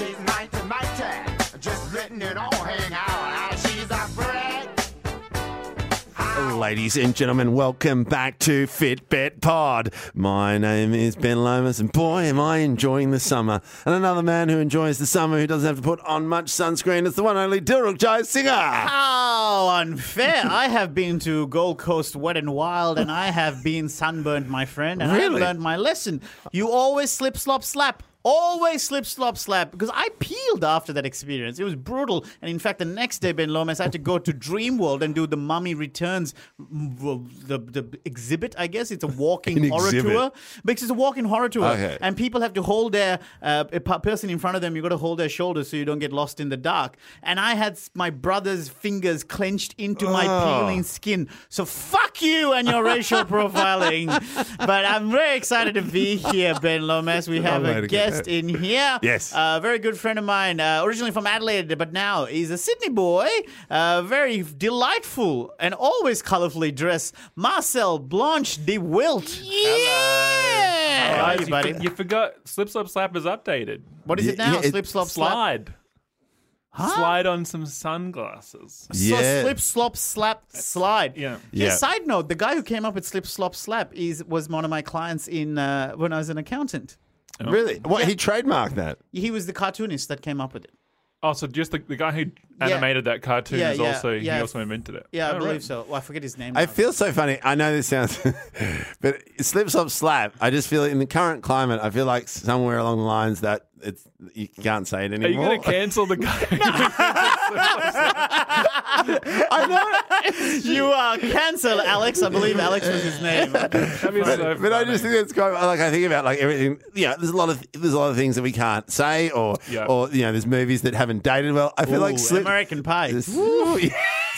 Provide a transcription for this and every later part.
She's mighty, mighty. Just letting it all hang out. She's a bread. Ladies and gentlemen, welcome back to Fitbet Pod. My name is Ben Lomas, and boy, am I enjoying the summer. And another man who enjoys the summer who doesn't have to put on much sunscreen is the one and only Dilruk Jayasinha. How unfair! I have been to Gold Coast wet and wild, and I have been sunburned, my friend, and I have learned my lesson. You always slip, slop, slap. Always slip, slop, slap. Because I peeled after that experience. It was brutal. And in fact, the next day, Ben Lomas, I had to go to Dreamworld and do the Mummy Returns, the, the exhibit, I guess. It's a walking horror exhibit. tour. Because it's a walking horror tour. Okay. And people have to hold their, uh, person in front of them, you've got to hold their shoulders so you don't get lost in the dark. And I had my brother's fingers clenched into my Oh. peeling skin. So fuck you and your racial profiling. But I'm very excited to be here, Ben Lomas. We have a get guest in here. Yes. A very good friend of mine, uh, originally from Adelaide, but now he's a Sydney boy. Uh, very delightful and always colorfully dressed. Marcel Blanche de Wilt. Yeah. How are you, you, buddy? you forgot Slip Slop Slap is updated. What is it now? yeah, it- slip, slop, slap. Slide. Slide on some sunglasses. So Yeah. slip, slop, slap, slide. Yeah. Yeah. Side note: the guy who came up with slip, slop, slap is was one of my clients in uh, when I was an accountant. Really? What? He trademarked that? He was the cartoonist that came up with it. Oh, so just the, the guy who animated that cartoon Yeah, is yeah, also yeah. he also invented it. Yeah, I Oh, believe right. so. Well, I forget his name. I now. feel so funny. I know this sounds, but slip, slop, slap. I just feel in the current climate, I feel like somewhere along the lines that it's you can't say it anymore. Are you anymore. going to cancel the guy? I know. you are cancel, Alex. I believe Alex was his name. That'd so But I just think it's quite like I think about like everything. Yeah, there's a lot of there's a lot of things that we can't say, or Yeah. or you know, there's movies that haven't dated well. I feel like Ooh, slip. American Pie. Ooh,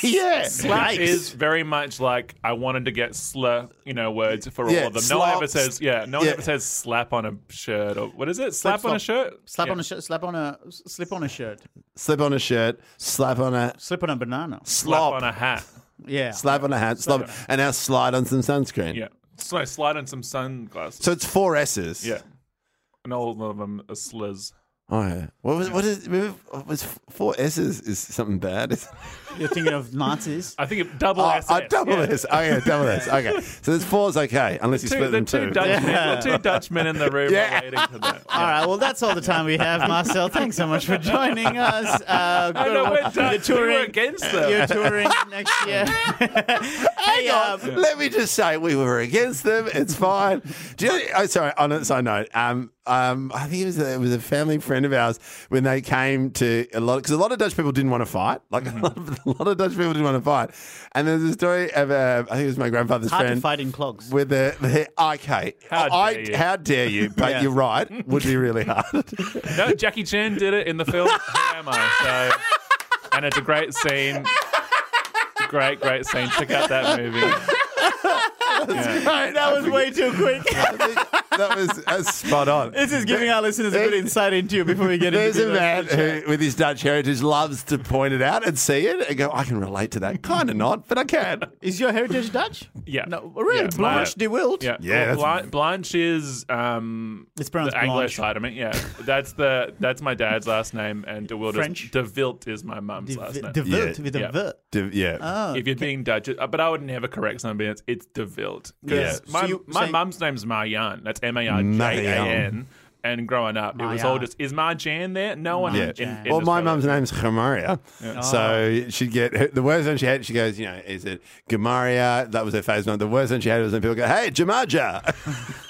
yeah. yeah. Slap is very much like I wanted to get slur, you know, words for Yeah, all of them. No one ever says, yeah, no one Yeah. ever says slap on a shirt or what is it? Slap on a shirt? Slap Yeah. on a shirt. Slap on a slip on a shirt. Slip on a shirt, slap on a Slip on a banana. Slap slop, on a hat. Yeah. slap on a hat, slop, and now slide on some sunscreen. Yeah. So slide on some sunglasses. So it's four S's. yeah. And all of them are slurs. Oh yeah. What was what is what was four S's is something bad? You're thinking of Nazis. I think it double Oh, S. oh, double S. Oh yeah, double S. Okay. So there's four's okay, unless you Two, split the them two two. Dutch men, the two Dutchmen in the room Yeah. are waiting for that. All right, well, that's all the time we have, Marcel. Thanks so much for joining us. Uh, I know we're you're Dutch. We were touring. against them. You're touring next year. hey, um, Let me just say we were against them. It's fine. Do you oh, sorry, on a side note, um, um, I think it was a, it was a family friend of ours when they came to a lot because a lot of Dutch people didn't want to fight. Like Mm-hmm. A, lot of, a lot of Dutch people didn't want to fight. And there's a story of uh, I think it was my grandfather's hard to friend fight in clogs. with the, the okay. How I, dare you. how dare you? But Yeah. you're right. Would be really hard. No, Jackie Chan did it in the film. Who am I? So, and it's a great scene. Great, great scene. Check out that movie. Yeah. That was way too quick. I think that was uh, spot on. this is giving our listeners a good insight into you before we get There's into There's a man rest of the chat. who, with his Dutch heritage, loves to point it out and see it and go, I can relate to that. Kind of not, but I can. Is your heritage Dutch? Yeah. No, really? Yeah, Blanche my- de Wilt? Yeah, Yeah, Well, Blanche, Blanche is um, It's pronounced the English side of me. Yeah, that's the that's my dad's last name, and De Wilt French? is De Wilt is my mum's last name. de Wilt, Yeah. with a Yeah. V. D- yeah. Oh, if you're being Dutch, uh, but I would never correct somebody. It's it's De Wilt. 'Cause Yeah. My So you my say- mum's name's Marjan. That's M A R J A N. And growing up, it was all just is Marjan there? No one. Yeah. In, in well, my Australia. mum's name's Gemaria. So she'd get her, the worst one she had, she goes, you know, is it Gemaria? That was her phase one. The worst one she had was when people go, hey, Jamaja.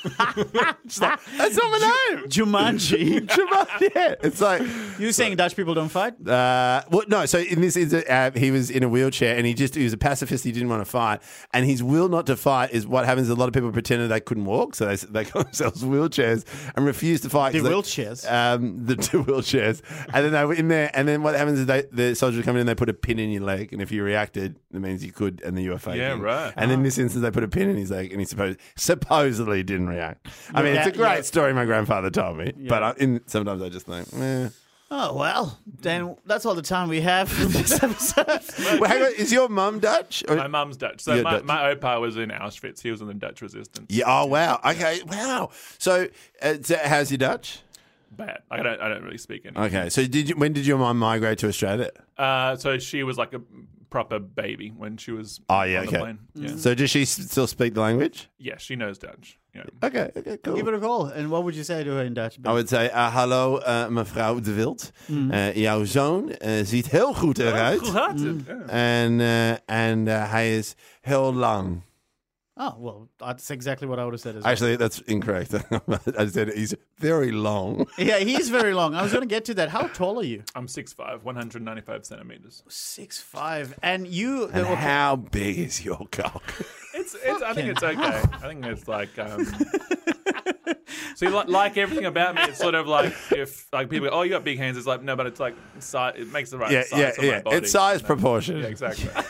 She's like, That's not my name. Jumanji. Jamaja. Yeah. It's like, you're saying Dutch people don't fight? Uh, well, no. So in this, is uh, he was in a wheelchair, and he just he was a pacifist. He didn't want to fight, and his will not to fight is what happens. A lot of people pretended they couldn't walk, so they they got themselves wheelchairs and refused to fight. The 'cause they- wheelchairs? um, the two wheelchairs, and then they were in there. And then what happens is they the soldiers come in and they put a pin in your leg, and if you reacted, it means you could, and then you were faking. Yeah, right. And in this instance, they put a pin in his leg, and he supposed supposedly didn't react. I mean, it's a great yeah. story my grandfather told me, but I, in, sometimes I just think, eh. Oh, well, then that's all the time we have for this episode. Well, hang on, is your mum Dutch? Or- My mum's Dutch. So Yeah, my, Dutch. my opa was in Auschwitz. He was in the Dutch resistance. yeah. Oh wow. Okay. Wow. So, uh, so how's your Dutch? bad. I don't I don't really speak any. Okay, so did you? When did your mum migrate to Australia? Uh, so she was like a proper baby when she was Oh yeah, on the okay. plane. Yeah. So does she s- still speak the language? yeah, she knows Dutch. Yeah. Okay, okay, cool. Give it a call. And what would you say to her in Dutch? I would say, uh, hallo uh, mevrouw De Wild. Uh, jouw zoon uh, ziet heel goed eruit. Yeah. En, uh, en uh, hij is heel lang. Oh, well, that's exactly what I would have said as well. Actually, that's incorrect. I said he's very long. yeah, he's very long. I was going to get to that. How tall are you? I'm 6'5", 195 centimeters. Six five, and you. And how big is your cock? It's, it's I think it's okay. I think it's like um See, like, like everything about me, it's sort of like if like people go, "Oh, you got big hands." It's like no, but it's like size. It makes the right yeah, size yeah, for yeah. my body. It's size you know? proportion. Yeah, exactly. Yeah.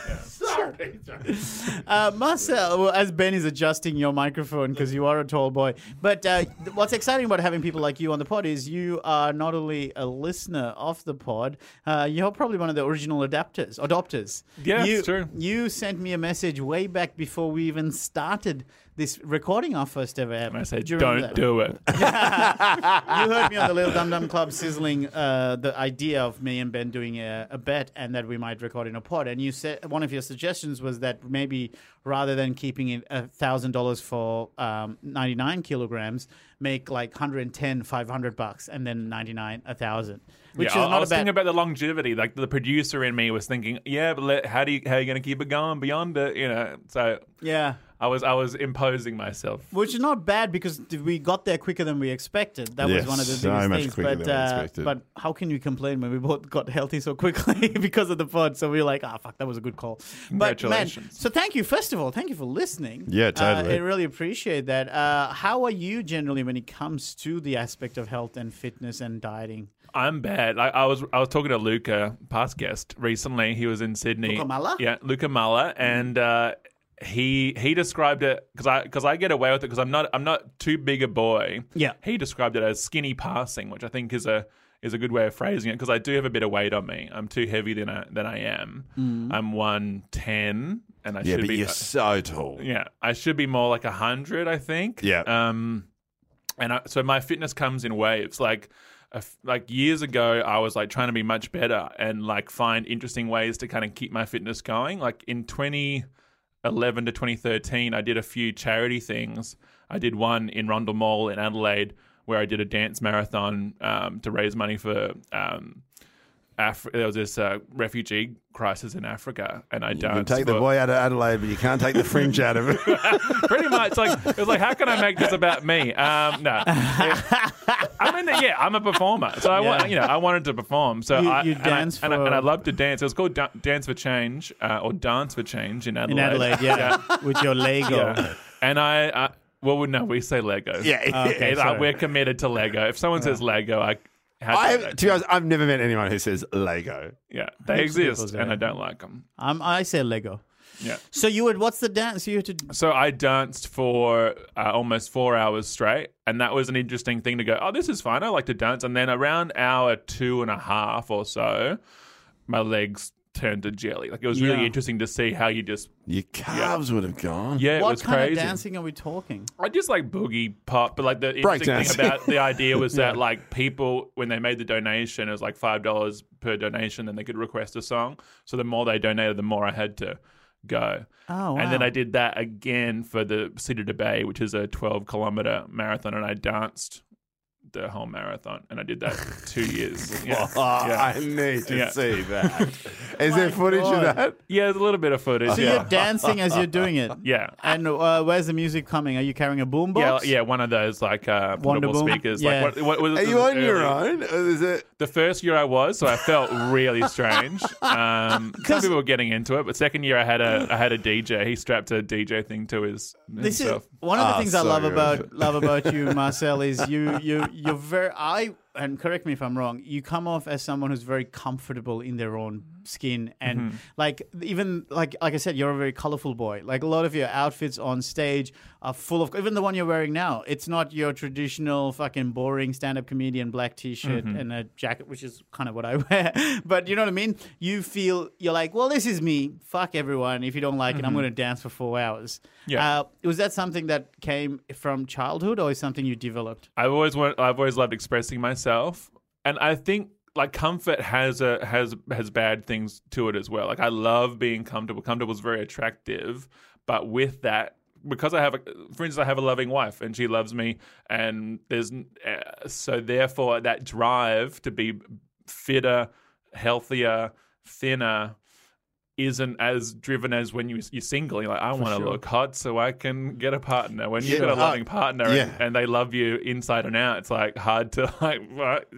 Uh, Marcel, well, as Ben is adjusting your microphone because you are a tall boy. But uh, what's exciting about having people like you on the pod is you are not only a listener of the pod, uh, you're probably one of the original adapters, adopters. Yeah, you, true. You sent me a message way back before we even started this recording our first ever episode. I say, Do you remember don't that? do it. you heard me on the Little Dum Dum Club sizzling uh, the idea of me and Ben doing a, a bet and that we might record in a pod. And you said one of your suggestions was that maybe rather than keeping it a thousand dollars for um, ninety nine kilograms, make like 110, 500 bucks, and then ninety nine, a thousand. Which yeah, is I, not I was a bad. thinking about the longevity. Like the producer in me was thinking, yeah, but let, how do you how are you going to keep it going beyond it? You know, so yeah. I was I was imposing myself. Which is not bad because we got there quicker than we expected. That Yes, was one of the so biggest much things. But than we uh, expected. but how can you complain when we both got healthy so quickly because of the pod? So we were like, ah, fuck, that was a good call. But man, Congratulations. so thank you. First of all, thank you for listening. Yeah, totally. Uh, I really appreciate that. Uh, how are you generally when it comes to the aspect of health and fitness and dieting? I'm bad. Like I was I was talking to Luca, past guest, recently. He was in Sydney. Luca Muller? Yeah, Luca Muller, and uh, he he described it because I because I get away with it because I'm not I'm not too big a boy. Yeah. He described it as skinny passing, which I think is a is a good way of phrasing it because I do have a bit of weight on me. I'm too heavy than I than I am. I'm one ten, and I Yeah, should but be. you're so tall. Yeah, I should be more like a hundred. I think. Yeah. Um, and I, so my fitness comes in waves. Like, like years ago, I was like trying to be much better and like find interesting ways to kind of keep my fitness going. Like in 2011 to 2013, I did a few charity things. I did one in Rundle Mall in Adelaide where I did a dance marathon um, to raise money for. Um, Af- there was this uh, refugee crisis in Africa, and I You can danced. take the boy out of Adelaide, but you can't take the fringe out of it. pretty much like it was like how can i make this about me um no i mean yeah i'm a performer so i want Yeah. you know i wanted to perform so You- I, you and I- dance and, I, for- and I love to dance it was called Da- dance for change uh, or dance for change in adelaide In Adelaide, yeah, with your Lego. Yeah. and i uh, well no we say lego yeah. Okay, It's, uh, we're committed to lego if someone says lego i had I, to, to be honest, I've never met anyone who says Lego. yeah they Heaps of people exist say and i that. don't like them Um, I say Lego. yeah So you would? What's the dance you had to? So I danced for uh, almost four hours straight, and that was an interesting thing to go. Oh, this is fine. I like to dance. And then around hour two and a half or so, my legs turned to jelly. Like it was really Yeah. interesting to see how you just Your calves would have gone. yeah, it what was kind crazy. of dancing are we talking? I just like boogie pop, but like the interesting dancing. thing about the idea was that like people when they made the donation, it was like five dollars per donation, then they could request a song. So the more they donated, the more I had to go. Oh, And then wow. I did that again for the City to Bay, which is a twelve kilometer marathon, and I danced the whole marathon, and I did that two years. Yeah, Oh, yeah. I need to Yeah. see that. Is there footage God. of that? Yeah, there's a little bit of footage. So yeah. you're dancing as you're doing it. yeah. And uh, where's the music coming? Are you carrying a boombox? yeah, one of those like uh, portable Boom? speakers. Yeah. Like, what, what, was Are you on your own? Or Is it? The first year I was, so I felt really strange. Um, some people were getting into it, but second year I had a I had a DJ. He strapped a DJ thing to his This is one of the Ah, things I love good. about love about you, Marcel, is you you you're very I and correct me if I'm wrong. You come off as someone who's very comfortable in their own skin, and Mm-hmm. like even like like I said, you're a very colorful boy. Like a lot of your outfits on stage are full of even the one you're wearing now. It's not your traditional fucking boring stand-up comedian black t-shirt Mm-hmm. and a jacket, which is kind of what I wear. but you know what I mean. You feel you're like, well, this is me. Fuck everyone. If you don't like it, I'm going to dance for four hours. Mm-hmm. Yeah. Uh, was that something that came from childhood, or is something you developed? I've always want, I've always loved expressing myself, and I think like comfort has a has has bad things to it as well. Like I love being comfortable. Comfortable is very attractive, but with that. Because I have, a, for instance, I have a loving wife and she loves me, and there's uh, so therefore that drive to be fitter, healthier, thinner, isn't as driven as when you, you're single. You're like, I want to sure. look hot so I can get a partner. When you've Yeah, got a loving partner yeah. and, and they love you inside and out, it's like hard to like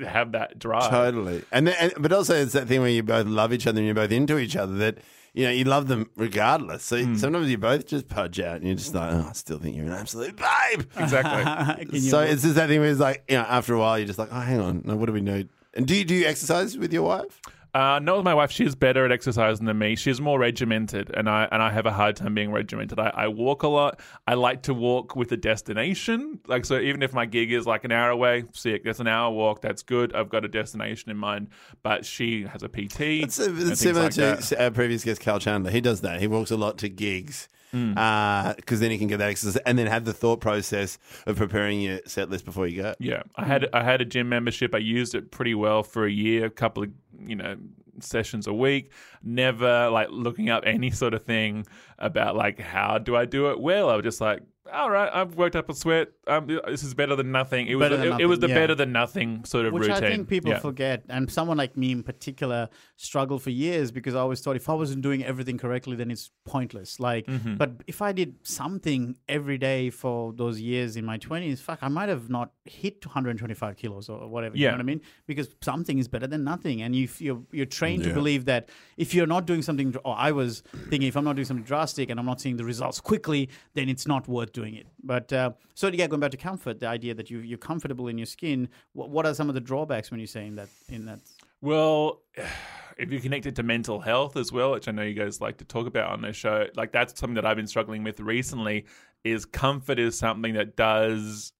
have that drive. Totally. And, then, and but also it's that thing where you both love each other and you're both into each other that you know you love them regardless. So Hmm. sometimes you both just pudge out and you're just like, oh, I still think you're an absolute babe. Exactly. So it's just that thing where it's like you know after a while you're just like, oh, hang on, no, what do we know? And do you do you exercise with your wife? Uh, not with my wife. She's better at exercising than me. She's more regimented, and I and I have a hard time being regimented. I, I walk a lot. I like to walk with a destination. Like so, even if my gig is like an hour away, sick. That's an hour walk. That's good. I've got a destination in mind. But she has a PT. It's, it's similar like to that. our previous guest, Carl Chandler. He does that. He walks a lot to gigs because then he can get that exercise and then have the thought process of preparing your set list before you go. Yeah, I had I had a gym membership. I used it pretty well for a year, a couple of you know sessions a week. Never like looking up any sort of thing about like how do I do it well. I was just like, all right, I've worked up a sweat. Um, this is better than nothing. It was than it, it was the yeah. better than nothing sort of Which routine. I think people Yeah. forget, and someone like me in particular struggled for years because I always thought if I wasn't doing everything correctly, then it's pointless. Like, Mm-hmm. but if I did something every day for those years in my twenties, fuck, I might have not hit 125 kilos or whatever. You Yeah. know what I mean? Because something is better than nothing, and you you're you're trained to believe that if you're not doing something, or I was thinking if I'm not doing something drastic and I'm not seeing the results quickly, then it's not worth doing it. But uh, so yeah, going back to comfort, the idea that you you're comfortable in your skin. What, what are some of the drawbacks when you're saying that in that? Well, if you connect it to mental health as well, which I know you guys like to talk about on this show, like that's something that I've been struggling with recently. Is comfort is something that does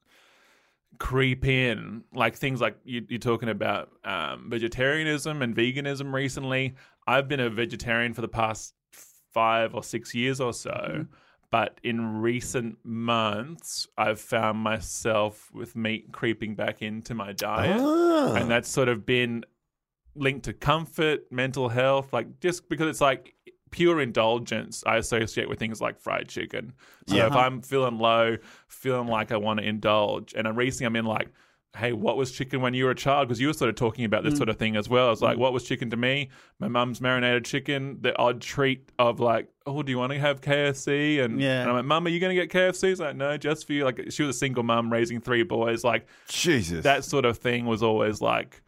creep in, like things like you, you're talking about um, vegetarianism and veganism recently. I've been a vegetarian for the past five or six years or so. But in recent months, I've found myself with meat creeping back into my diet. Ah. And that's sort of been linked to comfort, mental health, like just because it's like pure indulgence I associate with things like fried chicken. So Yeah. if I'm feeling low, feeling like I want to indulge, and I'm recently I'm in like, hey, what was chicken when you were a child? Because you were sort of talking about this Mm. sort of thing as well. It's like, what was chicken to me? My mum's marinated chicken, the odd treat of like, oh, do you want to have KFC? And, Yeah. and I'm like, mum, are you going to get KFC? She's like, no, just for you. Like, she was a single mum raising three boys. Like, Jesus. that sort of thing was always like,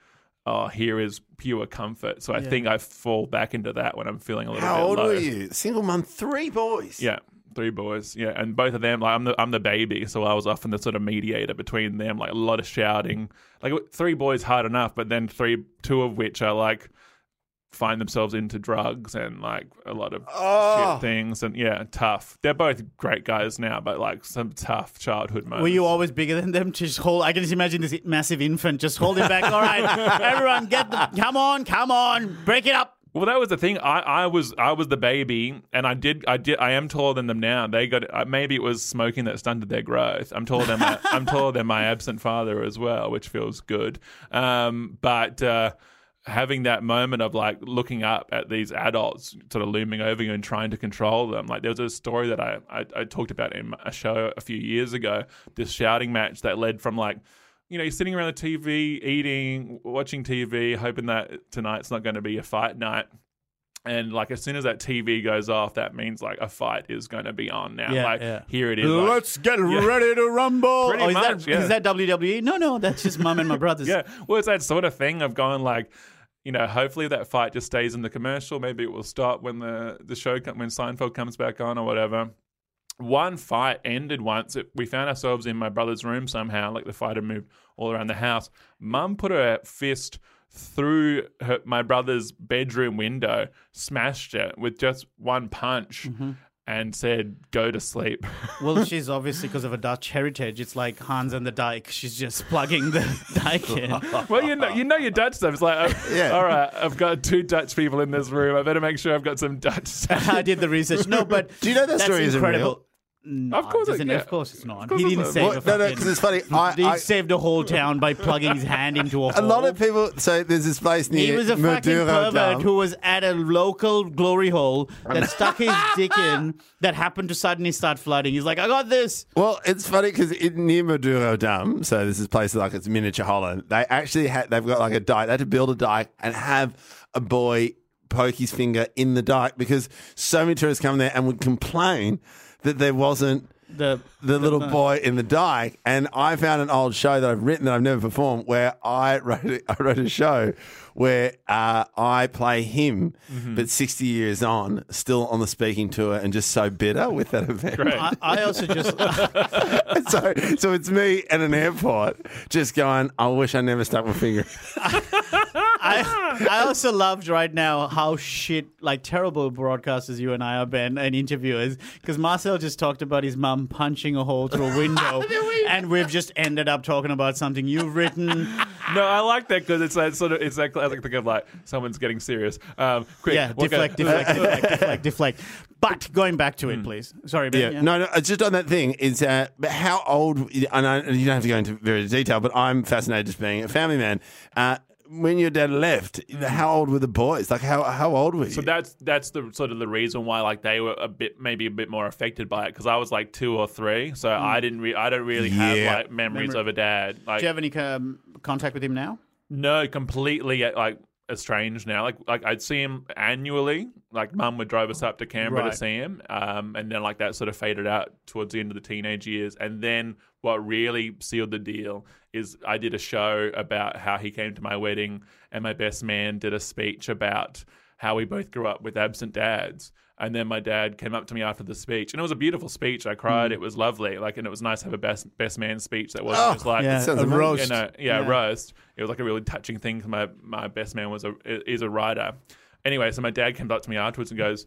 oh, here is pure comfort. So I Yeah. think I fall back into that when I'm feeling a little How bit old low. were you? Single mum, three boys. Yeah, three boys. Yeah, and both of them, like I'm the I'm the baby, so I was often the sort of mediator between them. Like a lot of shouting. Like three boys hard enough, but then three, two of which are like find themselves into drugs and like a lot of Oh. shit things and yeah tough they're both great guys now but like some tough childhood moments Were you always bigger than them? Just hold. I can just imagine this massive infant just holding back. All right, everyone, get the. Come on, come on, break it up. Well, that was the thing. I, I was I was the baby, and I did I did I am taller than them now. They got uh, maybe it was smoking that stunted their growth. I'm taller than my I'm taller than my absent father as well, which feels good. Um, but uh, having that moment of like looking up at these adults sort of looming over you and trying to control them. Like there was a story that I, I, I talked about in a show a few years ago, this shouting match that led from like, you know, you're sitting around the TV, eating, watching TV, hoping that tonight's not going to be a fight night. And like as soon as that TV goes off, that means like a fight is going to be on now. Yeah, like yeah. here it is. like- Let's get ready to rumble. Pretty oh, is much, that yeah. is that WWE? No, no, that's just mum and my brothers. Yeah. Well, it's that sort of thing of going like, you know, hopefully that fight just stays in the commercial. Maybe it will stop when the the show when Seinfeld comes back on or whatever. One fight ended once. It, we found ourselves in my brother's room somehow. Like the fight had moved all around the house. Mum put her fist through her, my brother's bedroom window, smashed it with just one punch, mm-hmm. And said, "Go to sleep." Well, she's obviously because of a Dutch heritage. It's like Hans and the Dyke. She's just plugging the Dyke in. Well, you know, you know your Dutch stuff. It's like, uh, Yeah. all right, I've got two Dutch people in this room. I better make sure I've got some Dutch. I did the research. No, but Do you know that that's story isn't incredible. Real? No, Of course it- yeah. Of course it's not. course he didn't not. save Well, a no, fucking. no, because it's funny. I, he I, saved a whole town by plugging his hand into a hole. a lot of people. So there's this place near He was a fucking Maduro pervert Dam. who was at a local glory hole that stuck his dick in that happened to suddenly start flooding. He's like, I got this. Well, it's funny because near Madurodam, so this is place like it's miniature Holland. They actually had they've got like a dike. They had to build a dike and have a boy poke his finger in the dike because so many tourists come there and would complain that there wasn't The the little boy in the dike. And I found an old show that I've written that I've never performed where I wrote I wrote a show where uh, I play him, Mm-hmm. but sixty years on, still on the speaking tour and just so bitter with that event. Great. I, I also just so, so it's me at an airport just going, I wish I never stuck my finger. I, I also loved right now how shit like terrible broadcasters you and I are Ben and interviewers because Marcel just talked about his mum punching a hole through a window and we've just ended up talking about something you've written. No, I like that because it's that sort of it's that classic thing of like someone's getting serious. Um, quick, Yeah, we'll deflect, deflect, deflect, deflect, deflect. But going back to it, please. Sorry, Ben. Yeah. No, no, just on that thing. Is uh, but how old, and I, you don't have to go into very detail, but I'm fascinated just being a family man. Uh, when your dad left, how old were the boys? Like, how, how old were you? So that's that's the sort of the reason why like they were a bit maybe a bit more affected by it because I was like two or three, so I didn't re- I don't really have like memories Memory- of a dad. Like Do you have any um, contact with him now? No, completely uh, like estranged now. Like like I'd see him annually. Like mum would drive us up to Canberra Right. to see him, um, and then like that sort of faded out towards the end of the teenage years. And then what really sealed the deal is I did a show about how he came to my wedding, and my best man did a speech about how we both grew up with absent dads. And then my dad came up to me after the speech, and it was a beautiful speech. I Mm. cried. It was lovely. Like, and it was nice to have a best best man speech that wasn't just like yeah, sounds a amazing. roast. you know, yeah, Yeah. roast. It was like a really touching thing. 'cause my my best man was a is a writer. Anyway, so my dad came up to me afterwards and goes,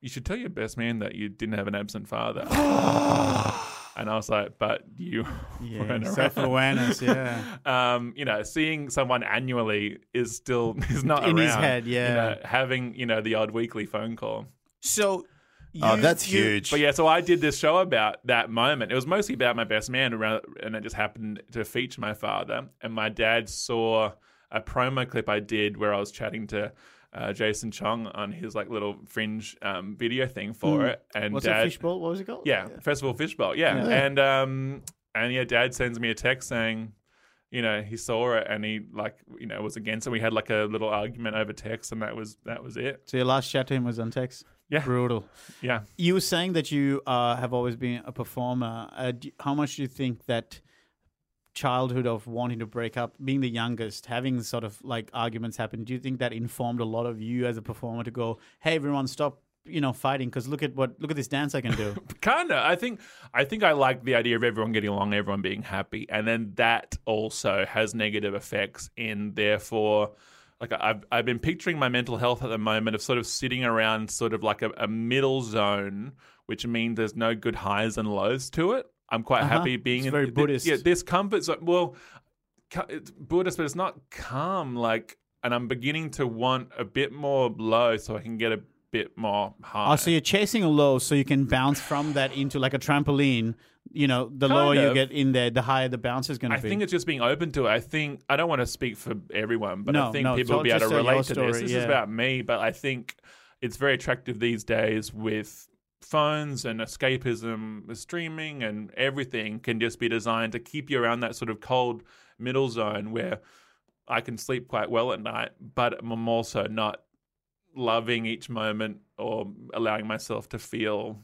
"You should tell your best man that you didn't have an absent father." and I was like, "But you Yeah, weren't self awareness. Yeah. Um, you know, seeing someone annually is still is not In his around. head, You yeah. know, having you know the odd weekly phone call. So. oh, that's you- huge. But yeah, so I did this show about that moment. It was mostly about my best man, around, and it just happened to feature my father. And my dad saw a promo clip I did where I was chatting to uh, Jason Chong on his like little fringe um, video thing for it. And. What's dad, that fishbowl? What was it called? yeah, Festival Fishbowl, yeah. And um, and yeah, dad sends me a text saying. You know, he saw it and he like, you know, was against it. We had like a little argument over text, and that was that was it. So your last chat to him was on text. Yeah. Brutal. Yeah. You were saying that you uh, have always been a performer. Uh, do, how much do you think that childhood of wanting to break up, being the youngest, having sort of like arguments happen, do you think that informed a lot of you as a performer to go, "Hey, everyone, stop." You know, fighting because look at what look at this dance I can do. Kinda. I think I think I like the idea of everyone getting along, everyone being happy, and then that also has negative effects in therefore. Like I've I've been picturing my mental health at the moment of sort of sitting around sort of like a, a middle zone, which means there's no good highs and lows to it. I'm quite Uh-huh. happy being It's in very th- Buddhist. Yeah, this comfort zone. Well, it's Buddhist, but it's not calm. Like, and I'm beginning to want a bit more low so I can get a bit more high. oh, so you're chasing a low so you can bounce from that into like a trampoline. You know, the lower you get in there, the higher the bounce is going to be. I think it's just being open to it. I think I don't want to speak for everyone, but No, I think no, people will be able to relate to this. story, This is yeah. about me, but I think it's very attractive these days with phones and escapism, streaming and everything can just be designed to keep you around that sort of cold middle zone where I can sleep quite well at night, but I'm also not loving each moment or allowing myself to feel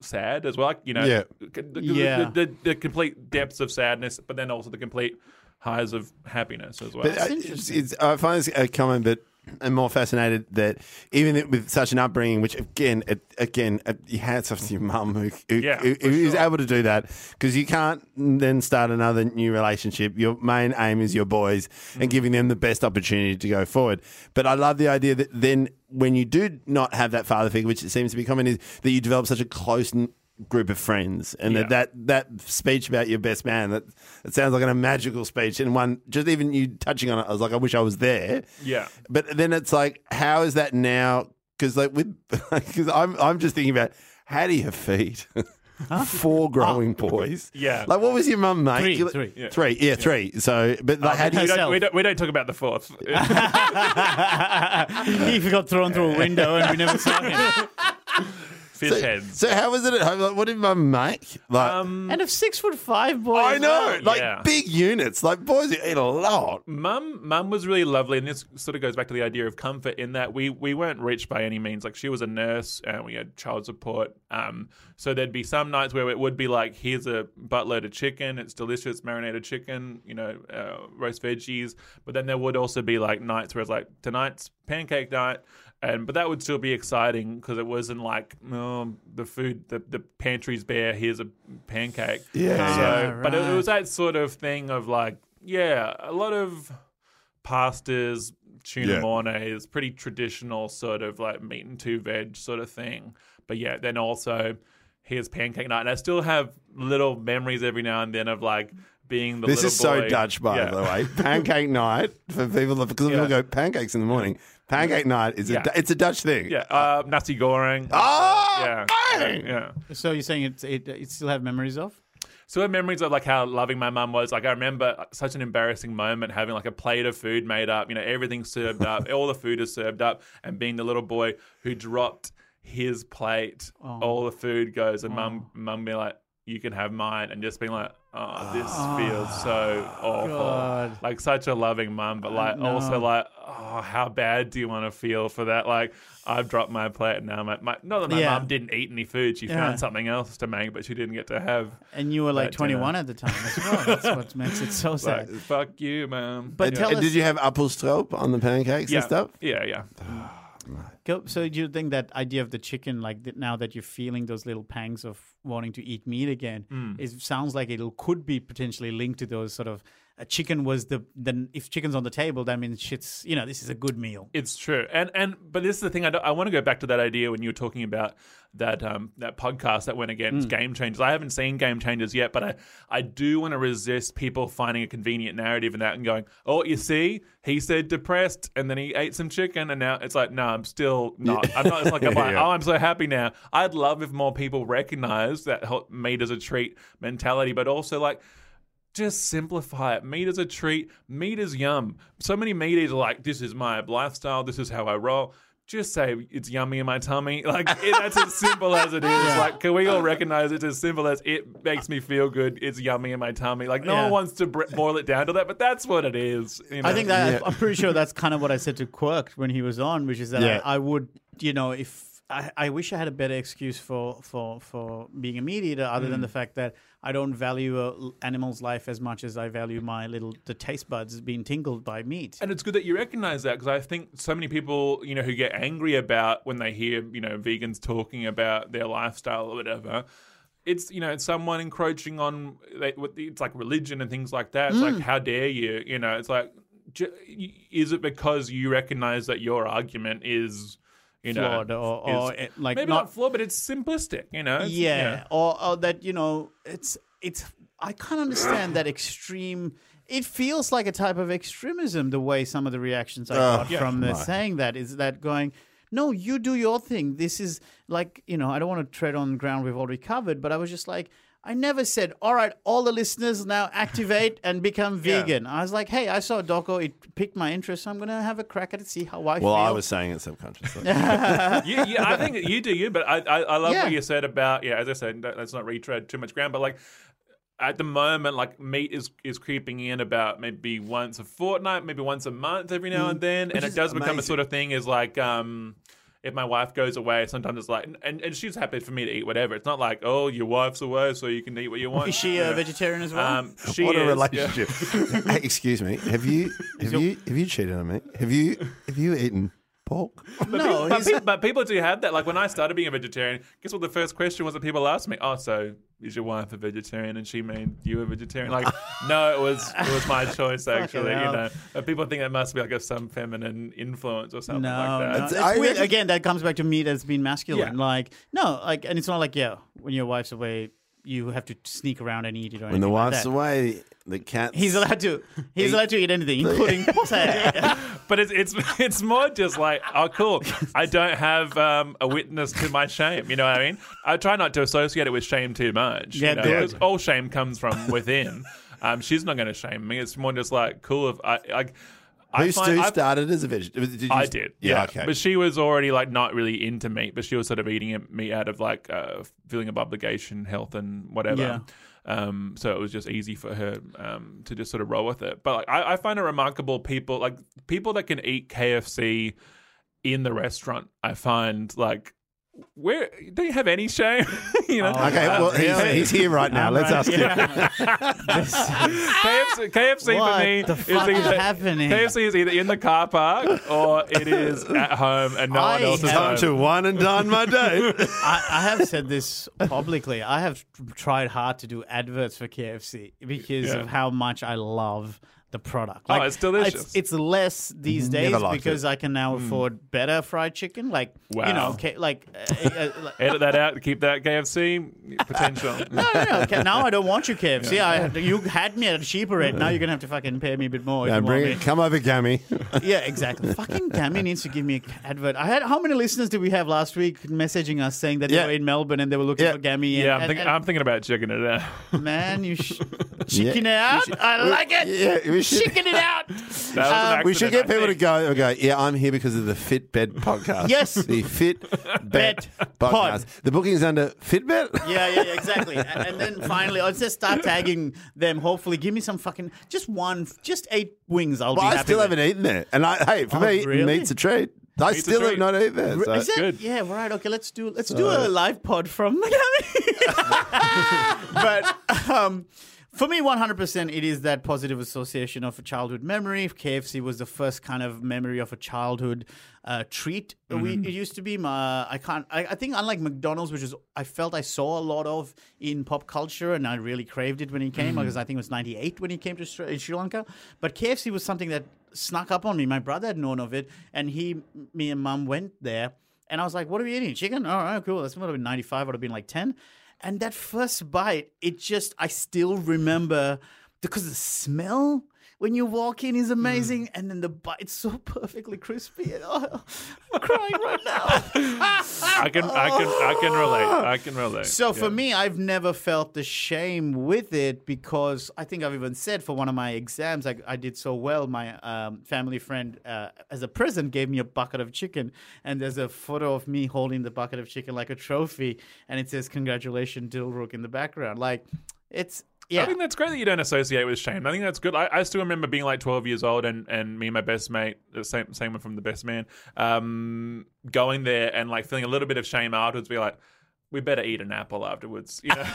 sad as well. You know, Yeah. the, the- Yeah. the, the, the complete depths of sadness, but then also the complete highs of happiness as well. But uh, it's, it's, I find this a comment, but I'm more fascinated that even with such an upbringing, which again, it, again, you hats off to your mum who, who, Yeah, who, who is sure. able to do that because you can't then start another new relationship. Your main aim is your boys Mm. and giving them the best opportunity to go forward. But I love the idea that then when you do not have that father figure, which it seems to be common, is that you develop such a close group of friends and Yeah. that, that that speech about your best man that it sounds like a magical speech and one just even you touching on it i was like i wish i was there yeah. but then it's like, how is that now? Because like with, because I'm I'm just thinking about how do you feed? four ah. growing boys. Yeah. Like, what was your mum, mate? Three, You- three. Yeah. Three, yeah, three. So, but they had we, you. herself. don't, we, don't, we don't talk about the fourth. he got thrown through a window and we never saw him. Fish heads. So, how was it at home? Like, what did mum make? Like, Um, And of six foot five boys. I know, like Yeah. big units. Like boys eat a lot. Mum, mum was really lovely, and this sort of goes back to the idea of comfort in that we we weren't rich by any means. Like she was a nurse, and we had child support. Um, so there'd be some nights where it would be like, here's a buttload of chicken, it's delicious, marinated chicken, you know, uh, roast veggies. But then there would also be like nights where it's like tonight's pancake night. And but that would still be exciting because it wasn't like oh, the food, the, the pantry's bare. Here's a pancake. Yeah. So, Yeah, but it, it was that sort of thing of like, yeah, a lot of pastas, tuna Yeah. mornay pretty traditional sort of like meat and two veg sort of thing. But yeah, then also here's pancake night, and I still have little memories every now and then of like being the This little is so. Dutch, by Yeah. the way. Pancake night for people that- because people go pancakes in the morning. Pancake night is a Yeah. Du- it's a Dutch thing. Yeah, uh, nasi goreng. Oh, yeah, bang! yeah. So you're saying it, it, it still have memories of? So I have memories of like how loving my mum was. Like I remember such an embarrassing moment having like a plate of food made up. You know, everything's served up, all the food is served up, and being the little boy who dropped his plate, all the food goes, and mum, mum being like, "You can have mine," and just being like, "Oh, ah. this feels so awful." God. Like such a loving mum, but like no. also like, oh, how bad do you want to feel for that? Like I've dropped my plate and now my, my not that my Yeah. mum didn't eat any food, she Yeah. found something else to make, but she didn't get to have. And you were like That dinner. 21 at the time as well. That's what makes it so Like, sad. fuck you, man. But And- tell and us- did you have apple appelstroop on the pancakes yeah, and stuff? yeah, yeah. Go, so do you think that idea of the chicken, like that now that you're feeling those little pangs of wanting to eat meat again, Hmm. it sounds like it could be potentially linked to those sort of a chicken was the then if chicken's on the table, that means shit's you know this is a good meal. It's true, and and but this is the thing. I, I want to go back to that idea when you were talking about that um that podcast that went against Game Changers. I haven't seen Game Changers yet, but I I do want to resist people finding a convenient narrative in that and going, oh, you see, he said depressed, and then he ate some chicken, and now it's like, no, I'm still not. I'm not. It's like, I'm like, Yeah. oh, I'm so happy now. I'd love if more people recognize that meat as a treat mentality, but also like just simplify it. Meat is a treat. Meat is yum. So many meat eaters are like, this is my lifestyle. This is how I roll. Just say it's yummy in my tummy. Like it, that's as simple as it is. Like, can we all recognize it's as simple as it makes me feel good? It's yummy in my tummy. Like no Yeah. one wants to br- boil it down to that, but that's what it is. you know? I think that Yeah. I'm pretty sure that's kind of what I said to Quirk when he was on, which is that Yeah. I, I would, you know, if I, I wish I had a better excuse for for for being a meat eater, other Mm. than the fact that I don't value a l- animal's life as much as I value my little the taste buds being tingled by meat. And it's good that you recognize that because I think so many people, you know, who get angry about when they hear, you know, vegans talking about their lifestyle or whatever. It's you know it's someone encroaching on they- it's like religion and things like that. It's Mm. like how dare you? You know, it's like is it because you recognize that your argument is you know Flawed or- or, is- like maybe not- not, flawed, but it's simplistic. You know, It's- yeah, Or, or that you know it's it's i can't understand that extreme it feels like a type of extremism the way some of the reactions i got Yeah. from the Right. saying that is that going no you do your thing this is like you know i don't want to tread on ground we've already covered but i was just like I never said, all right, all the listeners now activate and become vegan. I was like, hey, I saw a doco, it piqued my interest. I'm going to have a crack at it, see how I Well, feel. I was saying it subconsciously. yeah, yeah, I think you do you, but I, I, I love Yeah. what you said about yeah. As I said, don't- let's not retread too much ground, but like at the moment, like meat is is creeping in about maybe once a fortnight, maybe once a month, every now and then, and it does become a sort of thing. Is like um. If my wife goes away, sometimes it's like, and, and she's happy for me to eat whatever. It's not like, oh, your wife's away, so you can eat what you want. Is she a vegetarian as well? Um, she what a is, yeah. relationship! hey, excuse me. Have you have you have you cheated on me? Have you have you eaten pork? no, but, he's- people, but people do have that. Like when I started being a vegetarian, guess what the first question was that people asked me? Oh, so is your wife a vegetarian? And she made you a vegetarian? Like, no, it was it was my choice actually. You know, but people think it must be like a some feminine influence or something No, like no. that. It's I weird. Again, that comes back to meat as being masculine. Yeah. Like, no, like, and it's not like, yeah, when your wife's away, you have to sneak around and eat it. Or When the anything like wife's that. away, the cat. He's allowed to. He's allowed to eat anything, including pussy. But it's it's it's more just like, oh, cool. I don't have um, a witness to my shame. You know what I mean? I try not to associate it with shame too much. Yeah, you know, good. 'cause all shame comes from within. Um, she's not going to shame me. It's more just like, cool. If I, I, I Who find- Stu I've- started as a vegetarian? Did you, I did, yeah. okay. But she was already like not really into meat, but she was sort of eating meat out of like uh, feeling of obligation, health, and whatever. Yeah. Um, so it was just easy for her um, to just sort of roll with it. But like, I, I find it remarkable people like people that can eat KFC in the restaurant. I find like. Where don't you have any shame? you know, okay, Um, well, he's, he's here right now. Let's ask him. KFC, KFC What for me the is fuck is either happening? KFC is either in the car park or it is at home and no I one else is have- Time home. to wine and dine my day. I, I have said this publicly. I have tried hard to do adverts for KFC because Yeah. of how much I love the product. Oh, it's delicious. It's, it's less these days because it. I can now afford better fried chicken. Like you know, Wow. K- like, uh, uh, like Edit that out keep that KFC potential. no, no, no. Okay, now I don't want your KFC. I, you had me at a cheaper rate. Now you're gonna have to fucking pay me a bit more. Yeah, bring it. Come over, Gami. Yeah, exactly. Fucking Gami needs to give me an advert. I had how many listeners did we have last week messaging us saying that Yeah. they were in Melbourne and they were looking Yeah. for Gami? And, Yeah, I'm, and- think, and- I'm thinking about checking it out. man, you sh- chicken Yeah. out. I like it. Yeah, we should. Chicken it out. That was an We should get I people to go. go. Yeah, I'm here because of the Fitbet podcast. Yes. the Fitbet Bet podcast. pod. The is under Fitbet. Yeah, yeah, yeah, exactly. And and then finally, I'll just start tagging them. Hopefully, give me some fucking just one, just eight wings. I'll Well, be I happy. still with. haven't eaten there, and I hey, for Oh, me, really? meat's a treat. I Meat's a still have not eaten there. So. Is it? Good. Yeah, right. Okay, let's do let's do a live pod from Miami. but um, for me, one hundred percent, it is that positive association of a childhood memory. KFC was the first kind of memory of a childhood uh, treat. Uh, we mm-hmm. it used to be my I can't I, I think unlike McDonald's, which is I felt I saw a lot of in pop culture, and I really craved it when he came mm-hmm. because I think it was ninety eight when he came to Sri, Sri Lanka. But KFC was something that snuck up on me. My brother had known of it, and he, me and mum went there. And I was like, what are we eating? Chicken? All right, cool. That's would have been 95, would have been like 10. And that first bite, it just, I still remember because the smell when you walk in is amazing. And then the bite's so perfectly crispy. And, oh, I'm crying right now. I can, I can, I can relate. I can relate. So for me, I've never felt the shame with it because I think I've even said for one of my exams, I, I did so well. My um, family friend, uh, as a present, gave me a bucket of chicken, and there's a photo of me holding the bucket of chicken like a trophy, and it says "Congratulations, Dilruk" in the background. Like it's yeah. I think that's great that you don't associate with shame. I think that's good. I, I still remember being like 12 years old and, and me and my best mate, the same same one from the best man, um, going there and like feeling a little bit of shame afterwards. Be like, we better eat an apple afterwards. You know,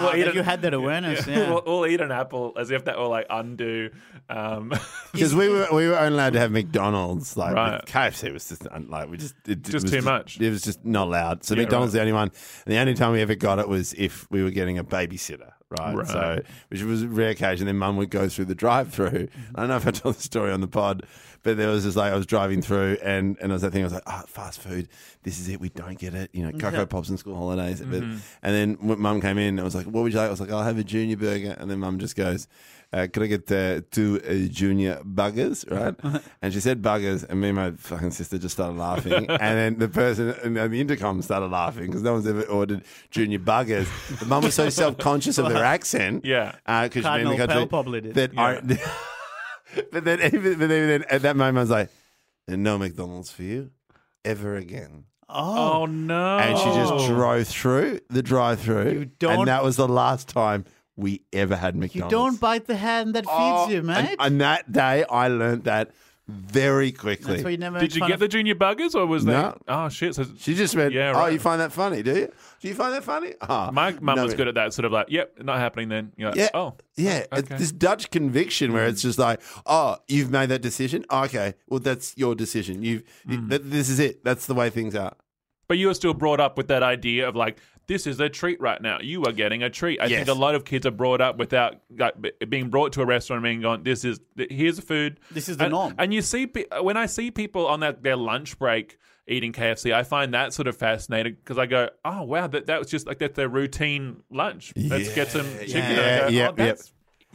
we'll that you had that awareness, yeah. we'll, we'll eat an apple as if that will like undo. Um, Because we were we were only allowed to have McDonald's. Like Right. KFC was just like we just it, Just was too much. It was just not allowed. So Yeah, McDonald's right. the only one. And the only time we ever got it was if we were getting a babysitter. Right. Right. So which was a rare occasion. Then Mum would go through the drive-through. I don't know if I told the story on the pod, but there was just like I was driving through and and I was that thing. I was like, oh, fast food. This is it. We don't get it. You know, Cocoa Pops and school holidays. But Mm-hmm. and then Mum came in, I was like, what would you like? I was like, I'll have a junior burger. And then Mum just goes. Uh, could I get uh, two uh, junior buggers, right? and she said buggers, and me and my fucking sister just started laughing. and then the person on the intercom started laughing because no one's ever ordered junior buggers. But mum was so self conscious of her accent, Yeah. because she's been in the Cardinal country Pell probably did. that I, but then even but then at that moment I was like, no McDonald's for you ever again. oh, oh no! And she just drove through the drive-through, and that was the last time we ever had McDonald's. you don't bite the hand that feeds Oh, you, mate. And, and that day, I learned that very quickly. That's why you never. Did you get of- the junior buggers or was No. that? Oh shit! So she just went, Yeah, "Oh, right. you find that funny, do you? Do you find that funny?" Oh, my mum no, was good at that sort of like, yep, not happening then. You're like, Yeah. oh, Yeah, it's okay. this Dutch conviction where it's just like, "Oh, you've made that decision. Okay, well, that's your decision. You've you, Hmm. that, this is it. That's the way things are." But you were still brought up with that idea of like this is a treat right now. You are getting a treat. I Yes. think a lot of kids are brought up without like, being brought to a restaurant and being gone. This is here's the food. This is the and, norm. And you see uh, when I see people on that their lunch break eating KFC, I find that sort of fascinating because I go, oh wow, that that was just like that's their routine lunch. Let's get some chicken. Yeah, go, yeah, oh,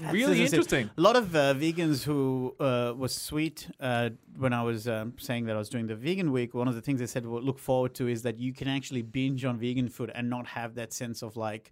that's really This is it. interesting. A lot of uh, vegans who uh, was sweet uh, when I was um, saying that I was doing the vegan week. One of the things they said we'll look forward to is that you can actually binge on vegan food and not have that sense of like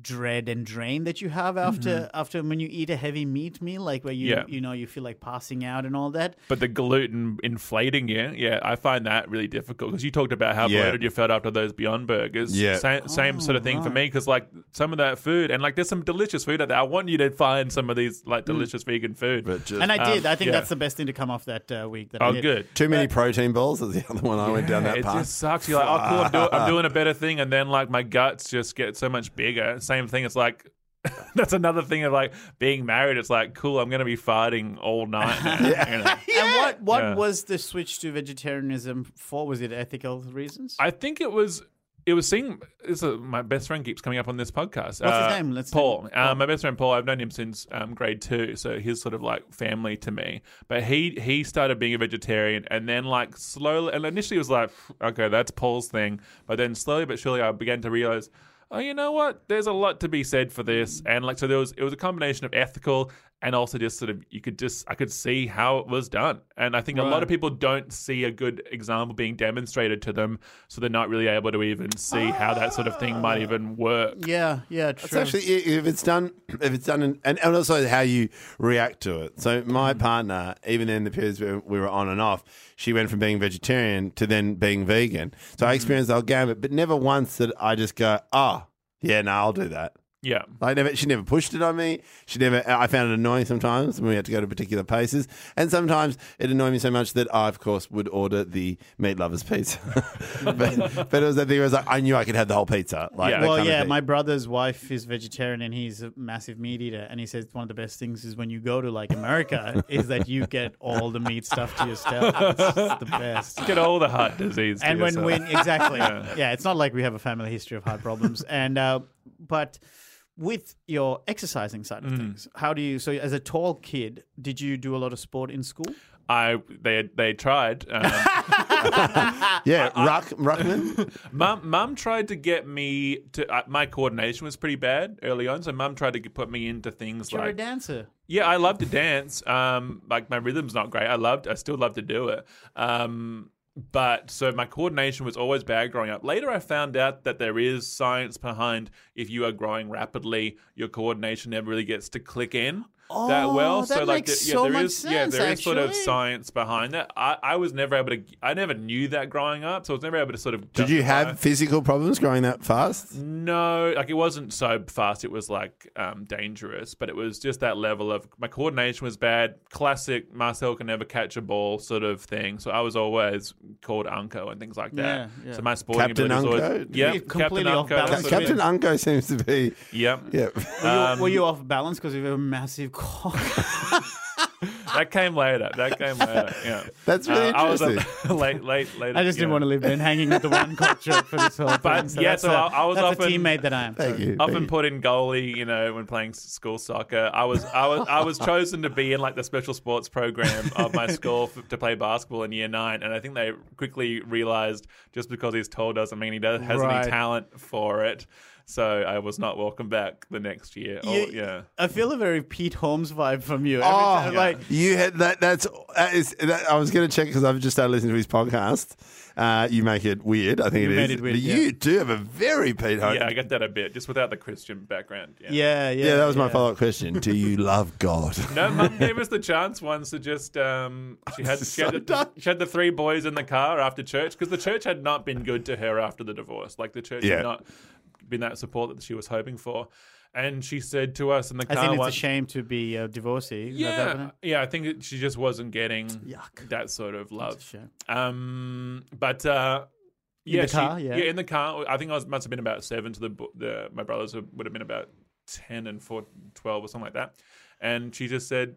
dread and drain that you have after after when you eat a heavy meat meal, like where you Yeah. you know you feel like passing out and all that. But the gluten inflating you, yeah, I find that really difficult because you talked about how Yeah. bloated you felt after those Beyond Burgers. Yeah. same, same sort of thing for me because like some of that food and like there's some delicious food out there. I want you to find some of these like delicious vegan food. But just And I did. Um, I think yeah. that's the best thing to come off that uh, week. That I oh, did. good. too many protein balls is the other one I went down Yeah, that it path. just sucks. You're like, oh, cool, I'm, do- I'm doing a better thing, and then like my guts just get so much bigger. Same thing. It's like that's another thing of like being married. It's like, cool, I'm going to be farting all night. Now, you know? And what what Yeah. was the switch to vegetarianism for? Was it ethical reasons? I think it was. It was seeing. This is, my best friend keeps coming up on this podcast. What's his Uh, name? Let's Paul. name- Uh, my best friend Paul. I've known him since um, grade two, so he's sort of like family to me. But he he started being a vegetarian, and then like slowly, and initially it was like, okay, that's Paul's thing. But then slowly but surely, I began to realize. Oh, you know what? There's a lot to be said for this, and like so, there was it was a combination of ethical and also just sort of you could just I could see how it was done, and I think a lot of people don't see a good example being demonstrated to them, so they're not really able to even see how that sort of thing might even work. yeah, yeah, true. It's actually if it's done, if it's done, in, and, and also how you react to it. So my mm-hmm. partner, even in the periods where we were on and off, she went from being vegetarian to then being vegan. So I mm-hmm. experienced the whole gamut, but never once did I just go, "Oh, yeah, no, I'll do that." Yeah. I never. She never pushed it on me. She never. I found it annoying sometimes when we had to go to particular places, and sometimes it annoyed me so much that I, of course, would order the meat lovers pizza. but, but it was that thing. Where it was like I knew I could have the whole pizza. Like, Yeah. well, yeah, my brother's wife is vegetarian and he's a massive meat eater. And he says one of the best things is when you go to like America is that you get all the meat stuff to yourself. It's the best. Get all the heart disease. to And when, yourself. when exactly, Yeah. yeah. it's not like we have a family history of heart problems. And uh, but with your exercising side Mm. of things, how do you? So as a tall kid, did you do a lot of sport in school? I they they tried. Um, yeah, Ruck, Ruckman. mum mum tried to get me to. Uh, my coordination was pretty bad early on, so mum tried to get, put me into things You're a like dancer. Yeah, I love to dance. Um, like my rhythm's not great. I loved. I still love to do it. Um, but so my coordination was always bad growing up. Later, I found out that there is science behind if you are growing rapidly, your coordination never really gets to click in that Oh, well. that so like, the- yeah, so there much is, yeah, sense, there is sort of science behind that. I, I was never able to. I never knew that growing up, so I was never able to sort of. Did you justify- have physical problems growing that fast? no, like it wasn't so fast. It was like um, dangerous, but it was just that level of my coordination was bad. Classic Marcel can never catch a ball sort of thing. So I was always called Unco and things like that. Yeah, yeah. So my sporting Captain ability was Unco? always yeah, You're Captain completely off balance that's with what it Captain is. Unco seems to be. Yep. Yeah. Were you, were you off balance because you have a massive cock? That came later. That came later. Yeah. That's really Uh, I was interesting. late, late, late. I just didn't yeah. want to live there and hanging with the one cock joke for this whole thing. But yeah, so a, I- I was that's a often- teammate that I am. Thank Sorry. you. often thank put in goalie, you know, when playing school soccer. I was I was I was chosen to be in like the special sports program of my school f- to play basketball in year nine, and I think they quickly realized just because he's tall doesn't mean he does, has Right. any talent for it. So I was not welcome back the next year. Oh, You- yeah. I feel a very Pete Holmes vibe from you. Every Oh, time, like you had that. That's that is. That, I was going to check because I've just started listening to his podcast. Uh, you make it weird. I think You it made is. it weird, but yeah. you do have a very Pete Holmes. Yeah, I get that a bit, just without the Christian background. Yeah. yeah, yeah. Yeah, that was my follow up question. Do you love God? No, mum gave us the chance once to just. Um, she had she had, So the, she had the three boys in the car after church because the church had not been good to her after the divorce. Like the church Yeah. had not been that support that she was hoping for. And she said to us in the I car, think it's one- a shame to be a divorcee. Is that yeah, happening? yeah, I think she just wasn't getting Yuck. that sort of love. shame. Um, but uh, In yeah, the she- car, yeah. in the car. I think I was must have been about seven. To the bo- the my brothers would have been about ten and four, 12 or something like that. And she just said,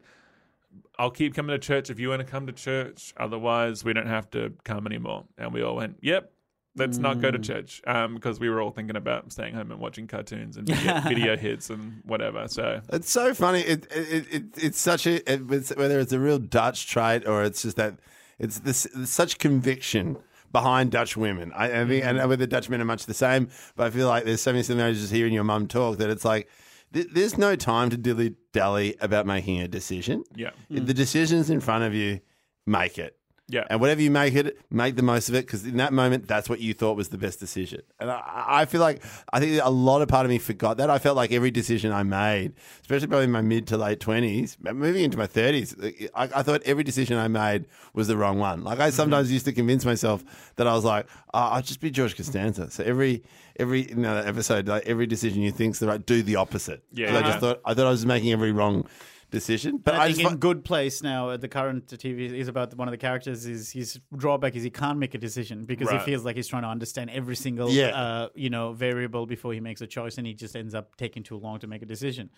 "I'll keep coming to church if you want to come to church. Otherwise, we don't have to come anymore." And we all went, "Yep." Let's not go to Mm. church um, because we were all thinking about staying home and watching cartoons and video, video hits and whatever. So It's so funny. It, it, it it's such a it, it's, whether it's a real Dutch trait or it's just that it's this such conviction behind Dutch women. I, I think, and whether Dutch men are much the same, but I feel like there's so many similarities just hearing your mum talk that it's like th- there's no time to dilly dally about making a decision. yeah, The decision's in front of you. Make it. Yeah. And whatever you make it, make the most of it because in that moment, that's what you thought was the best decision. And I, I feel like I think a lot of part of me forgot that. I felt like every decision I made, especially probably in my mid to late twenties, moving into my thirties, I, I thought every decision I made was the wrong one. Like I Mm-hmm. sometimes used to convince myself that I was like, oh, I'll just be George Costanza. So every every you know, episode, like every decision you think's the right, do the opposite. Yeah, I just thought I thought I was making every wrong decision. But I, I, think in Good Place now, uh, the current TV is about one of the characters. Is his drawback is he can't make a decision because Right. he feels like he's trying to understand every single Yeah. uh, you know variable before he makes a choice, and he just ends up taking too long to make a decision.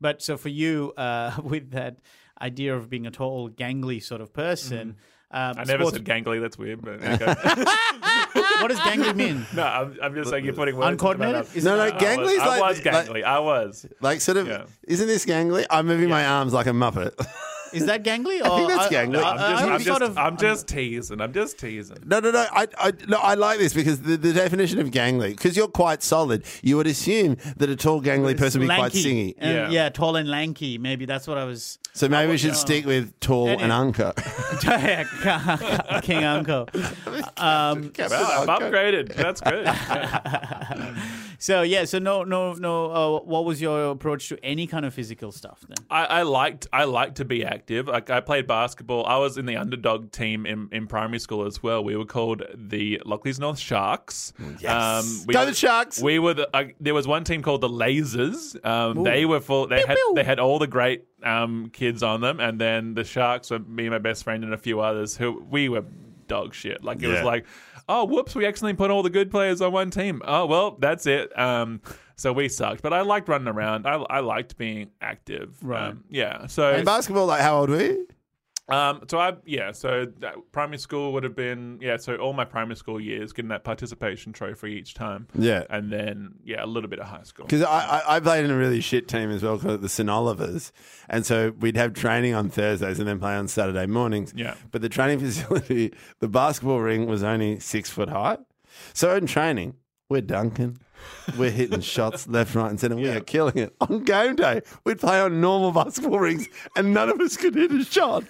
But so for you, uh, with that idea of being a tall, gangly sort of person, um. I never sports- said gangly. That's weird. But okay. what does gangly mean? no, I'm, I'm just saying you're putting words. Uncoordinated? mouth. Is No, it- no, I gangly's was, I like- was like- gangly. I was. like sort of Yeah. isn't this gangly? I'm moving my arms like a muppet. Is that gangly? I think that's uh, gangly. I, I'm I, I'm just, I I'm just, sort of. I'm just teasing. I'm just teasing. No, no, no. I, I, no, I like this because the, the definition of gangly, because you're quite solid, you would assume that a tall, gangly person would be quite lanky. singy. And, uh, Yeah. yeah, tall and lanky. Maybe that's what I was. So maybe we should stick with tall Any- and uncle. King Uncle. Um, Well, I'm upgraded. That's good. So yeah, so no, no, no. Uh, what was your approach to any kind of physical stuff then? I, I liked I liked to be active. Like I played basketball. I was in the underdog team in, in primary school as well. We were called the Lockleys North Sharks. Yes. we Go the Sharks. We were the, uh, there was one team called the Lasers. Um, they were full. They had pew. they had all the great um, kids on them, and then the Sharks were me, and my best friend, and a few others who we were dog shit. Like it Yeah. was like, oh whoops, we accidentally put all the good players on one team. Oh well, that's it. Um, so we sucked, but I liked running around. I, I liked being active. Right. Um, yeah. So In basketball, like how old were you? Um, so I yeah, so that primary school would have been yeah, so all my primary school years getting that participation trophy each time. Yeah. And then yeah, a little bit of high school. Because I, I, I played in a really shit team as well called the St Olivers. And so we'd have training on Thursdays and then play on Saturday mornings. Yeah. But the training facility, the basketball ring was only six foot high. So in training, we're dunking. We're hitting shots left, right, and centre. We are killing it. On game day, we'd play on normal basketball rings and none of us could hit a shot.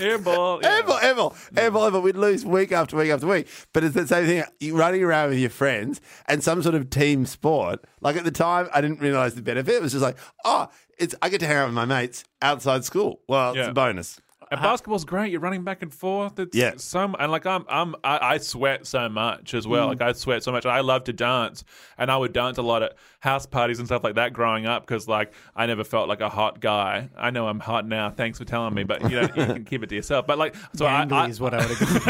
Air ball. yeah. Ever, ever, ever, ever. We'd lose week after week after week. But it's the same thing. You running around with your friends and some sort of team sport. Like at the time, I didn't realize the benefit. It was just like, oh, it's I get to hang out with my mates outside school. Well, it's Yeah. a bonus. And basketball's great. You're running back and forth. It's Yeah. so and like I'm I'm I, I sweat so much as well. Like I sweat so much. I love to dance, and I would dance a lot at house parties and stuff like that growing up because like I never felt like a hot guy. I know I'm hot now. Thanks for telling me, but you know you can keep it to yourself. But like so I, Gangly I is what I would agree.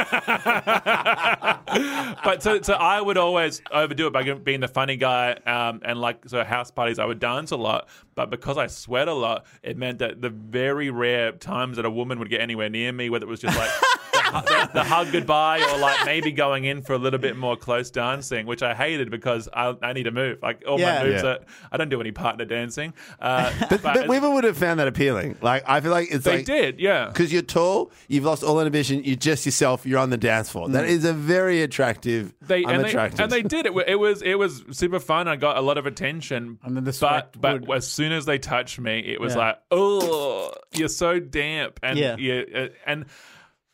but so, so I would always overdo it by being the funny guy, um, and like so house parties I would dance a lot, but because I sweat a lot, it meant that the very rare times that a woman would get anywhere near me, whether it was just like the, the, the hug goodbye or like maybe going in for a little bit more close dancing, which I hated because I, I need to move. Like all Yeah. my moves, Yeah. are, I don't do any partner dancing. Uh, But, but women would have found that appealing. Like I feel like it's they like did, yeah. because you're tall, you've lost all inhibition. You're just yourself. You're on the dance floor. That is a very attractive. Mm. They I'm and, they and they did it. wa- It was it was super fun. I got a lot of attention. And then the sweat but but would- as soon as they touched me, it was Yeah. like, oh, you're so damp, and Yeah. you uh, and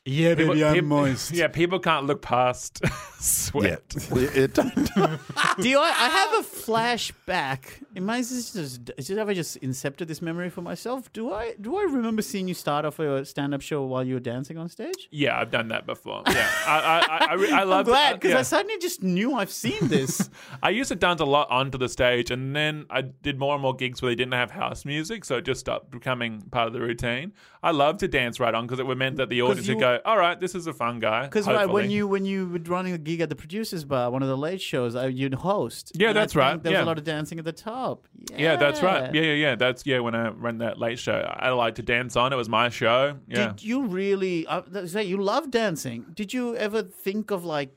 yeah, people- peop- Yeah, people can't look past yeah. sweat. It- it- Do you, I, I have a flashback. Am I just, just, just have I just incepted this memory for myself? Do I do I remember seeing you start off a stand up show while you were dancing on stage? Yeah, I've done that before. Yeah, I I I, I, re- I I'm love glad uh, because yeah. I suddenly just knew I've seen this. I used to dance a lot onto the stage, and then I did more and more gigs where they didn't have house music, so it just stopped becoming part of the routine. I love to dance right on because it meant that the audience would go, "All right, this is a fun guy." Because right, when you when you were running a gig at the producers bar, one of the late shows, uh, you'd host. Yeah, that's right, There was a lot of dancing at the top. Yeah, that's right. Yeah, yeah, yeah. That's yeah. When I ran that late show, I liked to dance on. It was my show. Yeah. Did you really? Uh, you love dancing. Did you ever think of like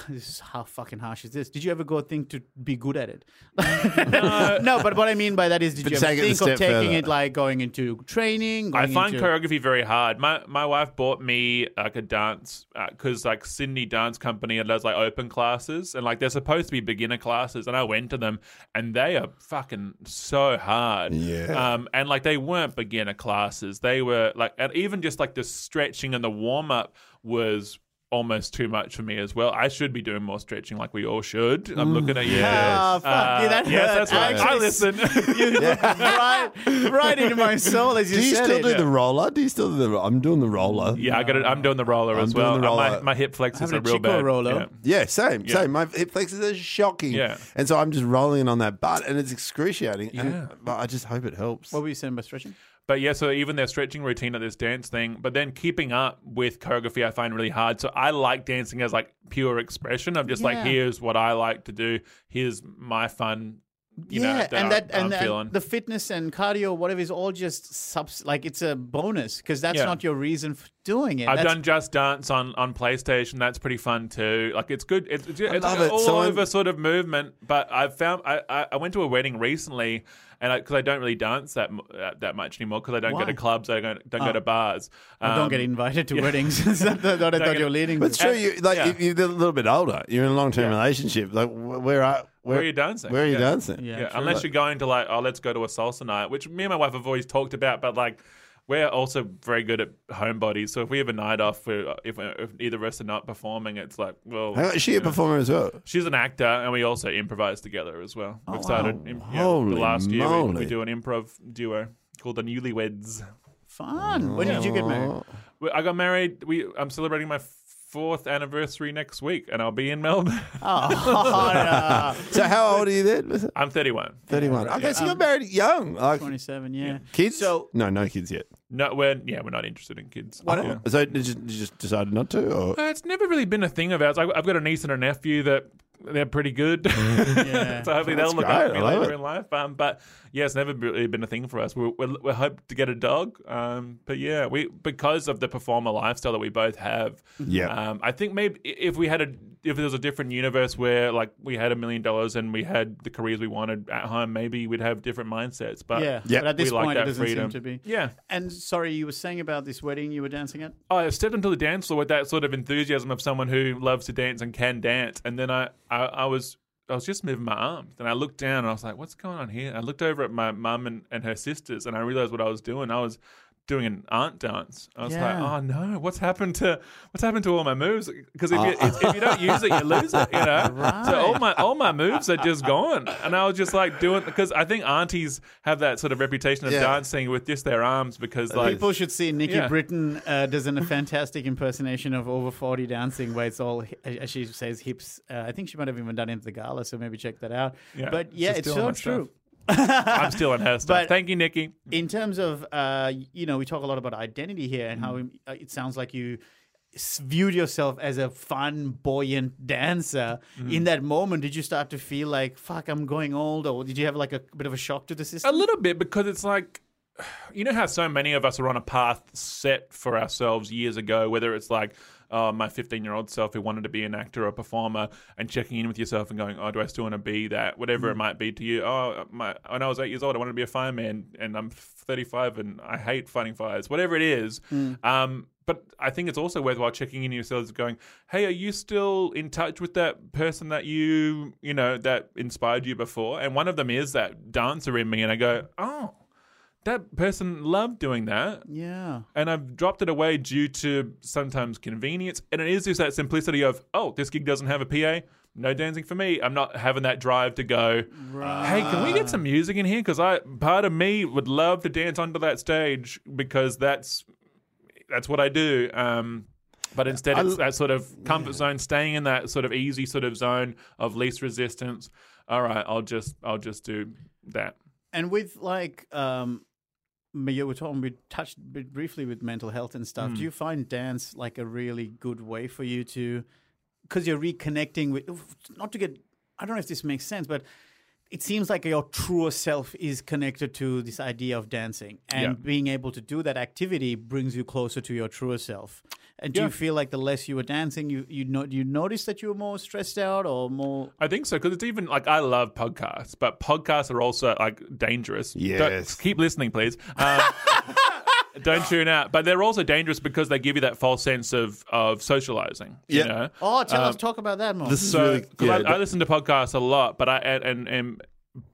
this is how fucking harsh is this? Did you ever go think to be good at it? no, but what I mean by that is, did But you ever take it a think of taking further. it like going into training? I find into- choreography very hard. My my wife bought me like a dance because like Sydney Dance Company does like open classes and like they're supposed to be beginner classes and I went to them and they are fucking so hard. Yeah. Um, and like they weren't beginner classes. They were like and even just like the stretching and the warm up was almost too much for me as well. I should be doing more stretching like we all should. I'm looking at you. Ah, fuck you, that yes, that's right. I Actually, listen. You right, right into my soul as you, Do you said still it. do the roller? Do you still do the? ro- I'm doing the roller. Yeah, I got it. I'm doing the roller I'm as doing well. the Uh, My, my hip flexors Having are a real Chico bad. roller. Yeah. Yeah, same, Yeah. same. My hip flexors are shocking. Yeah. And so I'm just rolling on that butt, and it's excruciating. Yeah. And, but I just hope it helps. What were you saying about stretching? But yeah, so even their stretching routine at this dance thing, but then keeping up with choreography, I find really hard. So I like dancing as like pure expression of just like, here's what I like to do. Here's my fun. You yeah, know, that and I- that I'm and, feeling. and the fitness and cardio, whatever, is all just subs. Like it's a bonus because that's Yeah. not your reason for doing it. I've That's- done Just Dance on, on PlayStation. That's pretty fun too. Like it's good. It's, it's, it's love like it. all So I'm- over sort of movement. But I've found I, I, I went to a wedding recently, and because I, don't really dance that uh, that much anymore because I don't Why? go to clubs, I don't, don't Oh. go to bars. I don't Um, get invited to yeah. weddings. Is that the- what I thought get- you were leading. But it's true. You like yeah. if you're a little bit older. You're in a long term Yeah. relationship. Like where are Where are you dancing? Where are you Yeah. dancing? Yeah. Yeah, true. unless you're going to like, oh, let's go to a salsa night, which me and my wife have always talked about, but like, we're also very good at homebodies. So if we have a night off, we're, uh, if, if either of us are not performing, it's like, well, Hang on, is she a know. performer as well? She's an actor, and we also improvise together as well. Oh, We've started wow. im- yeah, Holy the last year. We, we do an improv duo called the Newlyweds. Fun. When did you get married? Oh. I got married. We I'm celebrating my fourth anniversary next week, and I'll be in Melbourne. Oh, no. So how old are you then? I'm 31. 31. Okay, so you're married young. Like 27, yeah. kids? So- no, no kids yet. No, we're yeah, we're not interested in kids. Yeah. So did you, did you just decided not to? Or? Uh, it's never really been a thing of ours. I- I've got a niece and a nephew that they're pretty good. Yeah. so hopefully That's they'll look great. after me later it. in life. Um, but yeah, it's never really been a thing for us. We're, we're, we're to get a dog. Um, but yeah, we because of the performer lifestyle that we both have. Yeah. Um, I think maybe if we had a if there was a different universe where like we had a million dollars and we had the careers we wanted at home, maybe we'd have different mindsets. But yeah. Yeah. But at this we like point, it doesn't freedom. seem to be. Yeah. And sorry, you were saying about this wedding you were dancing at? Oh, I stepped into the dance floor with that sort of enthusiasm of someone who loves to dance and can dance, and then I, I, I was. I was just moving my arms, and I looked down, and I was like, "What's going on here?" I looked over at my mum and, and her sisters, and I realized what I was doing. I was doing an aunt dance. I was Yeah. like, "Oh no, what's happened to what's happened to all my moves?" Because if, you, it's, if you don't use it, you lose it. You know, so all my all my moves are just gone, and I was just like doing because I think aunties have that sort of reputation of Yeah. dancing with just their arms because like People should see Nikki Yeah. Britton uh, does an, a fantastic impersonation of over 40 dancing where it's all, as she says, hips. Uh, I think she might have even done it at the gala, so maybe check that out. Yeah, but yeah, she's it's still so true. stuff. I'm still on her stuff. But- Thank you, Nikki. In terms of, uh, you know, we talk a lot about identity here and how Mm. uh, it sounds like you viewed yourself as a fun, buoyant dancer. Mm. In that moment, did you start to feel like, fuck, I'm going old? Or did you have like a bit of a shock to the system? A little bit because it's like, you know how so many of us are on a path set for ourselves years ago, whether it's like, uh, my 15 year old self who wanted to be an actor or a performer and checking in with yourself and going, oh, do I still want to be that? Whatever it might be to you. Oh, my, when I was eight years old, I wanted to be a fireman and I'm 35 and I hate fighting fires. Whatever it is. Um, but I think it's also worthwhile checking in yourselves going, hey, are you still in touch with that person that you, you know, that inspired you before? And one of them is that dancer in me. And I go, oh, that person loved doing that yeah. and I've dropped it away due to sometimes convenience. And it is just that simplicity of, oh, this gig doesn't have a PA, no dancing for me. I'm not having that drive to go, hey, can we get some music in here? Because I part of me would love to dance onto that stage because that's that's what I do. Um, but instead, it's that sort of comfort zone, staying in that sort of easy sort of zone of least resistance. All right, I'll just I'll just do that. And with like, um, you were talking, we touched briefly with mental health and stuff. Do hmm. you find dance like a really good way for you to, because you're reconnecting with, not to get, I don't know if this makes sense, but it seems like your truer self is connected to this idea of dancing, and Yeah. being able to do that activity brings you closer to your truer self. And do Yeah. you feel like the less you were dancing, you you know you notice that you were more stressed out or more? I think so because it's even like I love podcasts, but podcasts are also like dangerous. Yes. Don't- keep listening, please. Um, don't tune out. But they're also dangerous because they give you that false sense of of socializing. Yeah. You know? Oh, tell Um, us, talk about that more. This is So, really 'cause yeah, I, I listen to podcasts a lot, but I and, and, and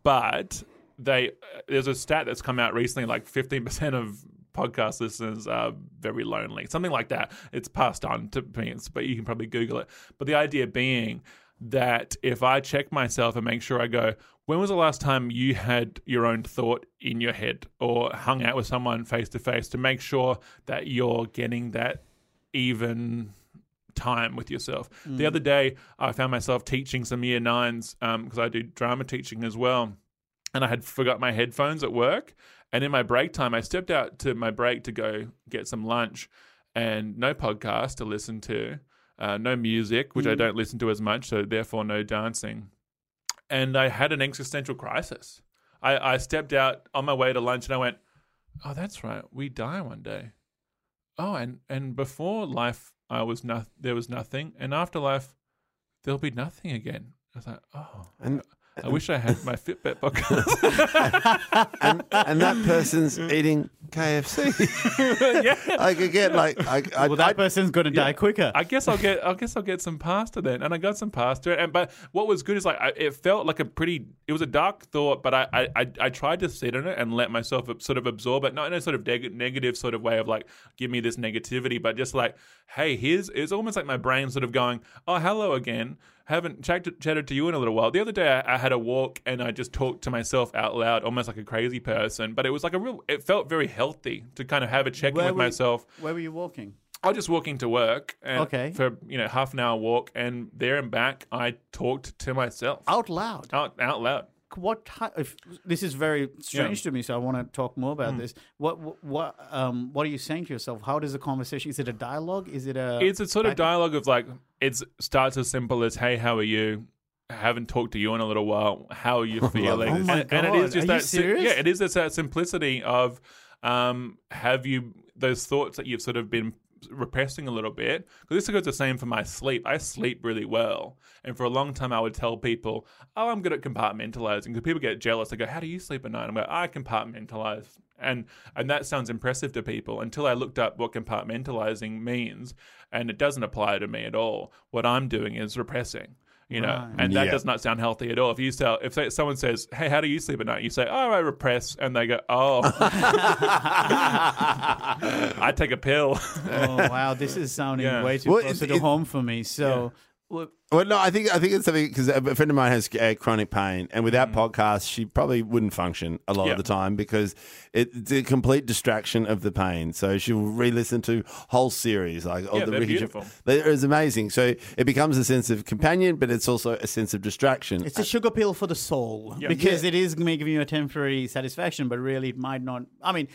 but they there's a stat that's come out recently, like 15 percent of podcast listeners are very lonely, something like that. It's passed on to me, but you can probably Google it. But the idea being that if I check myself and make sure I go, when was the last time you had your own thought in your head or hung out with someone face to face to make sure that you're getting that even time with yourself. The mm. other day, I found myself teaching some year nines um, because I do drama teaching as well, and I had forgot my headphones at work. And in my break time, I stepped out to my break to go get some lunch, and no podcast to listen to, uh, no music, which I don't listen to as much, so therefore no dancing. And I had an existential crisis. I, I stepped out on my way to lunch, and I went, "Oh, that's right, we die one day." Oh, and and before life, I was not there was nothing, and after life, there'll be nothing again. I was like, oh, And- I wish I had my Fitbet podcast. and, and that person's eating KFC. yeah, I could get like I, I, well, that I- person's going to die quicker. I guess I'll get I guess I'll get some pasta then, and I got some pasta. And but what was good is like I, it felt like a pretty. It was a dark thought, but I, I I I tried to sit in it and let myself sort of absorb it, not in a sort of neg- negative sort of way of like give me this negativity, but just like hey, here's it's almost like my brain sort of going, oh hello again. Haven't chatted, chatted to you in a little while. The other day, I, I had a walk and I just talked to myself out loud, almost like a crazy person. But it was like a real. It felt very healthy to kind of have a check in with were you- myself. Where were you walking? I was just walking to work and Okay. for you know half an hour walk, and there and back, I talked to myself Out loud. out, out loud. What type this is very strange to me so i want to talk more about this what what- um what are you saying to yourself how does the conversation is it a dialogue is it a It's a sort of dialogue of like it starts as simple as "Hey, how are you?" Haven't talked to you in a little while. How are you feeling? Oh my and, and it God. is just Are that. si- yeah, it is just that simplicity of um, have you those thoughts that you've sort of been repressing a little bit. Because this goes the same for my sleep. I sleep really well, and for a long time I would tell people, "Oh, I'm good at compartmentalizing." Because people get jealous. They go, "How do you sleep at night?" I'm like, "I compartmentalize," and and that sounds impressive to people until I looked up what compartmentalizing means, and it doesn't apply to me at all. What I'm doing is repressing. You know, Right. and that Yeah. does not sound healthy at all. If you tell, if say, someone says, "Hey, how do you sleep at night?" You say, "Oh, I repress," and they go, "Oh, I take a pill." oh wow this is sounding Yeah. way too Well, close it- to it- home for me so well, Well, no, I think I think it's something because a friend of mine has uh, chronic pain, and without podcasts, she probably wouldn't function a lot Mm. Yeah. of the time because it, it's a complete distraction of the pain. So she'll re-listen to whole series like oh, Yeah, the they're Ricky beautiful. They're it's amazing. So it becomes a sense of companion, but it's also a sense of distraction. it's a sugar pill for the soul Yeah. because Yeah. it is giving you a temporary satisfaction but really it might not i mean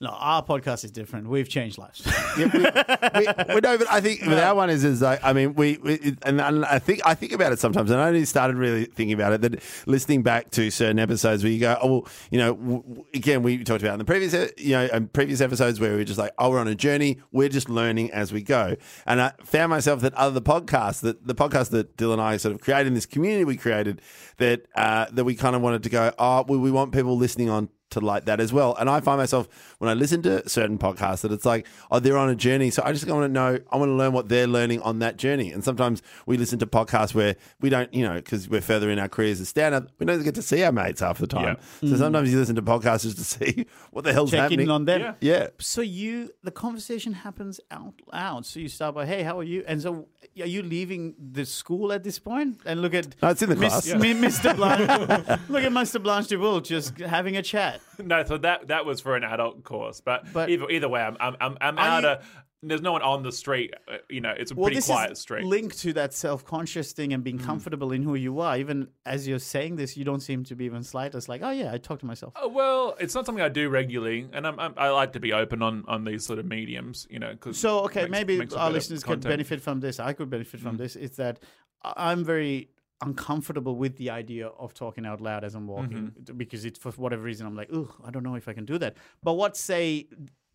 no our podcast is different. We've changed lives. Yeah, we, we, we know, but I think with our one is is like I mean we, we and, I think I think about it sometimes, and I only started really thinking about it that listening back to certain episodes where you go, oh, well, you know, w- again we talked about in the previous you know previous episodes where we were just like, oh, we're on a journey, we're just learning as we go, and I found myself that other podcasts that the podcast that Dilruk and I sort of created in this community we created that uh, that we kind of wanted to go, oh, well, we want people listening on to like that as well. And I find myself when I listen to certain podcasts that it's like, oh, they're on a journey. So I just want to know, I want to learn what they're learning on that journey. And sometimes we listen to podcasts where we don't, you know, because we're further in our careers as stand up, we don't get to see our mates half the time. So mm. sometimes you listen to podcasts just to see what the hell's checking happening. on them Yeah. yeah. So you, the conversation happens out loud. So you start by, "Hey, how are you?" And so, are you leaving the school at this point? And look at No, it's in the Miss- class. Yeah. Mr. Blanche. look at Mr. Blanche de Bull just having a chat. no, so that that was for an adult course, but, But- either either way, I'm I'm I'm, I'm out you- of. There's no one on the street. uh, You know, it's a Well, pretty quiet is street. linked to that self-conscious thing and Mm. being comfortable in who you are. Even as you're saying this, you don't seem to be even slightest like, "Oh yeah, I talk to myself." Uh, well, it's not something I do regularly, and I'm, I'm, I like to be open on, on these sort of mediums. You know, cause So okay, makes- maybe makes our listeners could benefit from this. I could benefit from this. It's that I'm very uncomfortable with the idea of talking out loud as I'm walking Mm-hmm. because it's for whatever reason I'm like, ugh, I don't know if I can do that. But what say?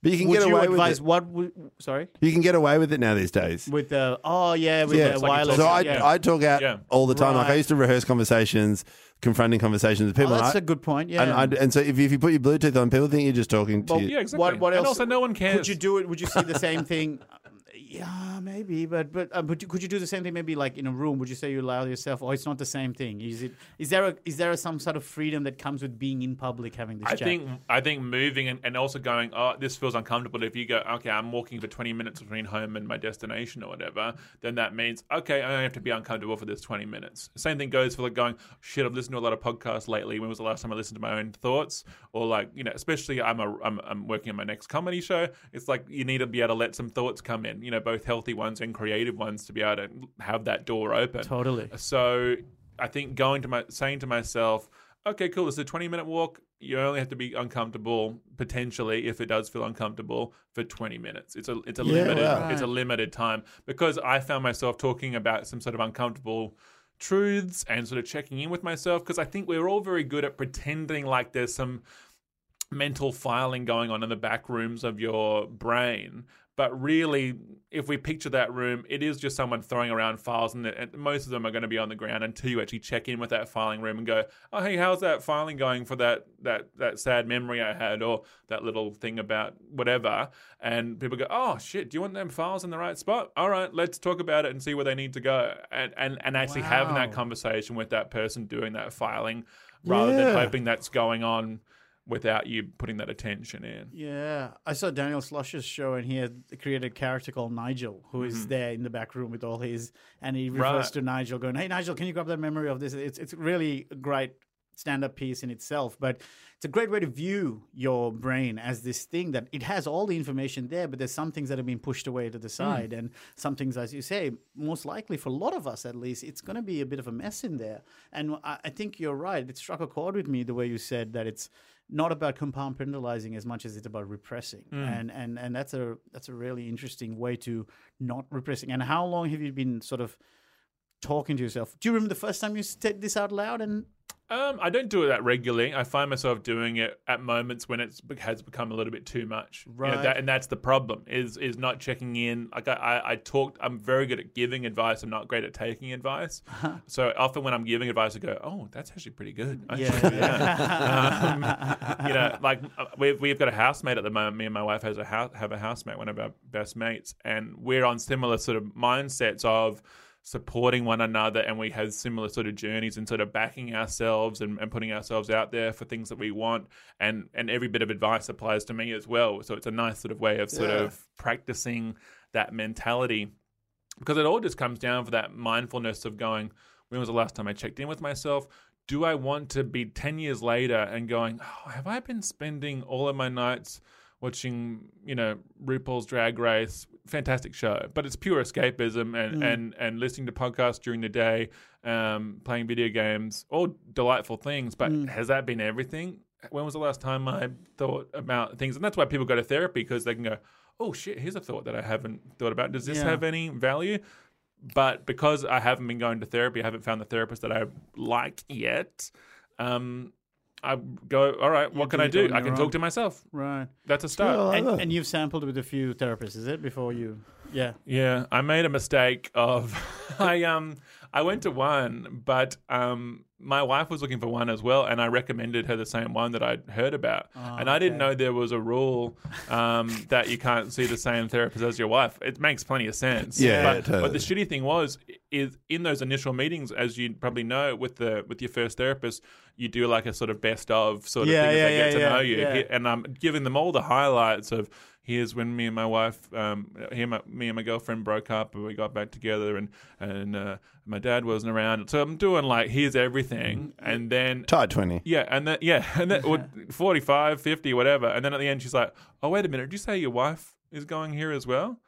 But you can would get you away with it. what? Would, sorry, You can get away with it now these days. with the oh yeah, with Yeah, the it's like a wireless. So I, yeah. I talk out Yeah. all the time. Like I used to rehearse conversations, confronting conversations with oh, people. that's and a good point. Yeah. And, I, and so if, if you put your Bluetooth on, people think you're just talking to you. Yeah, exactly. What, what And else? also, no one cares. Could you do it? Would you see the same thing? Yeah, maybe, but but uh, but could you do the same thing? Maybe like in a room. Would you say you allow yourself? Oh, it's not the same thing. Is it? Is there a is there a, some sort of freedom that comes with being in public, having this I chat? think I think moving and, and also going, oh, this feels uncomfortable. If you go, okay, I'm walking for 20 minutes between home and my destination or whatever, then that means, okay, I only have to be uncomfortable for this 20 minutes. Same thing goes for like going, shit, I've listened to a lot of podcasts lately. When was the last time I listened to my own thoughts? Or like, you know, especially I'm a I'm, I'm working on my next comedy show. It's like you need to be able to let some thoughts come in, you know, both healthy ones and creative ones to be able to have that door open. Totally. So I think going to my saying to myself, okay, cool, this is a 20 minute walk. You only have to be uncomfortable potentially if it does feel uncomfortable for 20 minutes. It's a it's a Yeah, limited wow. it's a limited time because I found myself talking about some sort of uncomfortable truths and sort of checking in with myself because I think we're all very good at pretending like there's some mental filing going on in the back rooms of your brain. But really, if we picture that room, it is just someone throwing around files, and, and most of them are going to be on the ground until you actually check in with that filing room and go, "Oh, hey, how's that filing going for that that that sad memory I had, or that little thing about whatever?" And people go, "Oh, shit, do you want them files in the right spot? All right, let's talk about it and see where they need to go." And and and actually having that conversation with that person doing that filing, rather than Yeah. hoping that's going on without you putting that attention in. Yeah, I saw Daniel Sloss's show, and he had created a character called Nigel, who is there in the back room with all his, and he refers Mm-hmm. Right. to Nigel, going, "Hey, Nigel, can you grab that memory of this?" It's it's really a great stand-up piece in itself, but it's a great way to view your brain as this thing that it has all the information there, but there's some things that have been pushed away to the side, and some things, as you say, most likely for a lot of us at least, it's going to be a bit of a mess in there. And I, I think you're right. It struck a chord with me the way you said that it's not about compound compartmentalizing as much as it's about repressing. Mm. And and and that's a that's a really interesting way to not repressing. And how long have you been sort of talking to yourself do you remember the first time you said this out loud and Um, I don't do it that regularly. I find myself doing it at moments when it has become a little bit too much. You know, Right. that, and that's the problem is is not checking in. Like I, I, I talked. I'm very good at giving advice. I'm not great at taking advice. So often when I'm giving advice, I go, "Oh, that's actually pretty good." actually." Um, you know, like uh, we've we've got a housemate at the moment. Me and my wife has a house have a housemate, one of our best mates, and we're on similar sort of mindsets of supporting one another and we have similar sort of journeys and sort of backing ourselves and, and putting ourselves out there for things that we want. And and every bit of advice applies to me as well. So it's a nice sort of way of sort Yeah. of practicing that mentality. Because it all just comes down for that mindfulness of going when was the last time i checked in with myself? Do i want to be 10 years later and going oh, have i been spending all of my nights watching you know rupaul's drag race fantastic show. But it's pure escapism and and and listening to podcasts during the day um playing video games all delightful things. But has that been everything? When was the last time i thought about things? And that's why people go to therapy because they can go oh shit here's a thought that i haven't thought about. Does this Yeah. have any value? But because I haven't been going to therapy, I haven't found the therapist that I like yet. Um, I go, all right, what You can do I do? I your can own. talk to myself. right That's a start. Sure. I and, love- and you've sampled with a few therapists is it before you yeah Yeah, I made a mistake of I um I went to one, but um my wife was looking for one as well, and I recommended her the same one that I'd heard about, and I didn't okay. know there was a rule um, that you can't see the same therapist as your wife. It makes plenty of sense. Yeah, but, totally. but the shitty thing was is in those initial meetings, as you probably know, with the with your first therapist, you do like a sort of best of sort of Yeah, thing as yeah, they get yeah, to yeah, know you, yeah. and I'm giving them all the highlights of here's when me and my wife, um, he and my, me and my girlfriend broke up, and we got back together, and and uh, my dad wasn't around, so I'm doing like here's everything, and then Tied 20. yeah, and then yeah, and then or 45, 50, whatever, and then at the end she's like, oh wait a minute, did you say your wife is going here as well?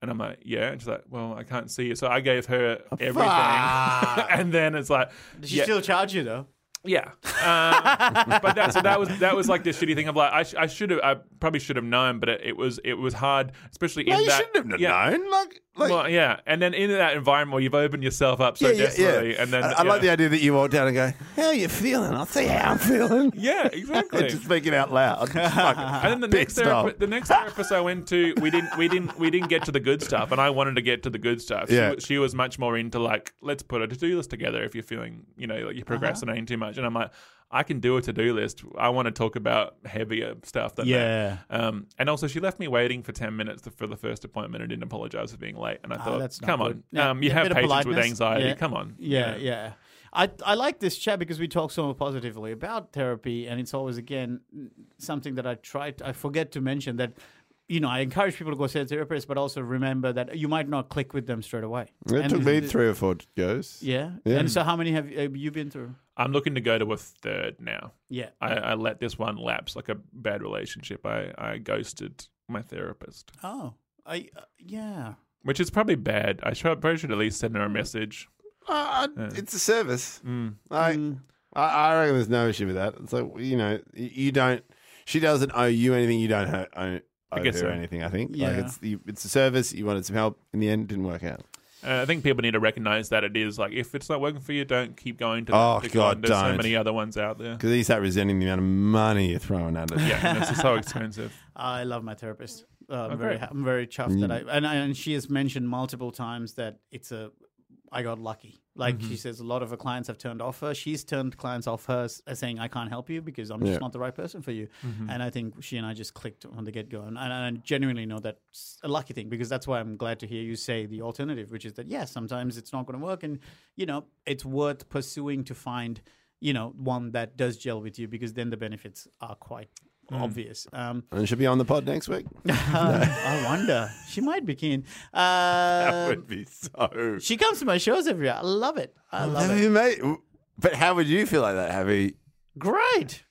And I'm like, yeah. And she's like, well, I can't see you. So I gave her everything. and then it's like, did she yeah, still charge you though yeah. Um, but that, so that was that was like the shitty thing of like I, sh- I should have I probably should have known, but it, it was it was hard, especially No, in you that. shouldn't have yeah, known. Like, Like, well, yeah, and then in that environment where you've opened yourself up so desperately, and then I, I like the idea that you walk down and go, "How you feeling?" I'll say how I'm feeling. yeah, exactly. Just speak it out loud. And then the next therapist, the next therapist I went to, we didn't, we didn't, we didn't get to the good stuff, and I wanted to get to the good stuff. She, Yeah. wa- she was much more into like, let's put a to-do list together if you're feeling, you know, Uh-huh. like you're procrastinating too much. And I'm like, I can do a to-do list. I want to talk about heavier stuff than Yeah. that. Um, and also she left me waiting for ten minutes for the first appointment and didn't apologize for being late. And I Ah, thought, come good. on, Yeah, um, you yeah, have patients with anxiety. Yeah. Come on, Yeah, yeah. I I like this chat because we talk so positively about therapy, and it's always again something that I try. To, I forget to mention that. You know, I encourage people to go see a therapist, but also remember that you might not click with them straight away. It And took me this- three or four goes. Yeah. Yeah. And so, how many have have you been through? I'm looking to go to a third now. Yeah. I, I let this one lapse like a bad relationship. I, I ghosted my therapist, Oh, I uh, yeah. which is probably bad. I should, probably should at least send her a message. Uh, it's a service. Mm. I, Mm. I I reckon there's no issue with that. It's like you know, you don't. She doesn't owe you anything. You don't owe, owe, owe her guess so. anything. I think. Like Yeah. it's the, it's a service. You wanted some help. In the end, it didn't work out. Uh, I think people need to recognize that it is like if it's not working for you, don't keep going to. that Oh, particular God, one. There's so don't. many other ones out there. Because you start resenting the amount of money you're throwing at it. Yeah, and it's so expensive. I love my therapist. Uh, I'm very, great. I'm very chuffed that Mm. I and and she has mentioned multiple times that it's a, I got lucky. Like Mm-hmm. she says, a lot of her clients have turned off her. She's turned clients off her, saying, "I can't help you because I'm Yeah. just not the right person for you." Mm-hmm. And I think she and I just clicked on the get go, and, and I genuinely know that's a lucky thing because that's why I'm glad to hear you say the alternative, which is that yes, sometimes it's not going to work, and you know it's worth pursuing to find you know one that does gel with you because then the benefits are quite. Obvious. Um, And she'll be on the pod next week. I wonder. She might be keen. Uh, that would be so. she comes to my shows every year. I love it. I love Have it. you, mate? But how would you feel like that, Happy? Great.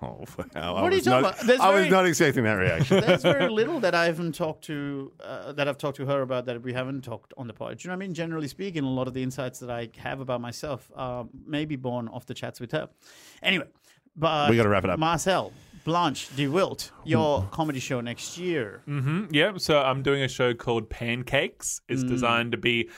Oh, wow. What are you talking not, about? There's I was not expecting that reaction. There's very little that I haven't talked to uh, that I've talked to her about that we haven't talked on the pod. Do you know what I mean? Generally speaking, a lot of the insights that I have about myself uh, may be born off the chats with her. Anyway, but We gotta wrap it up. Marcel, Blanche, De Wilt, your comedy show next year. Mm-hmm. Yeah, so I'm doing a show called Pancakes. It's Mm. designed to be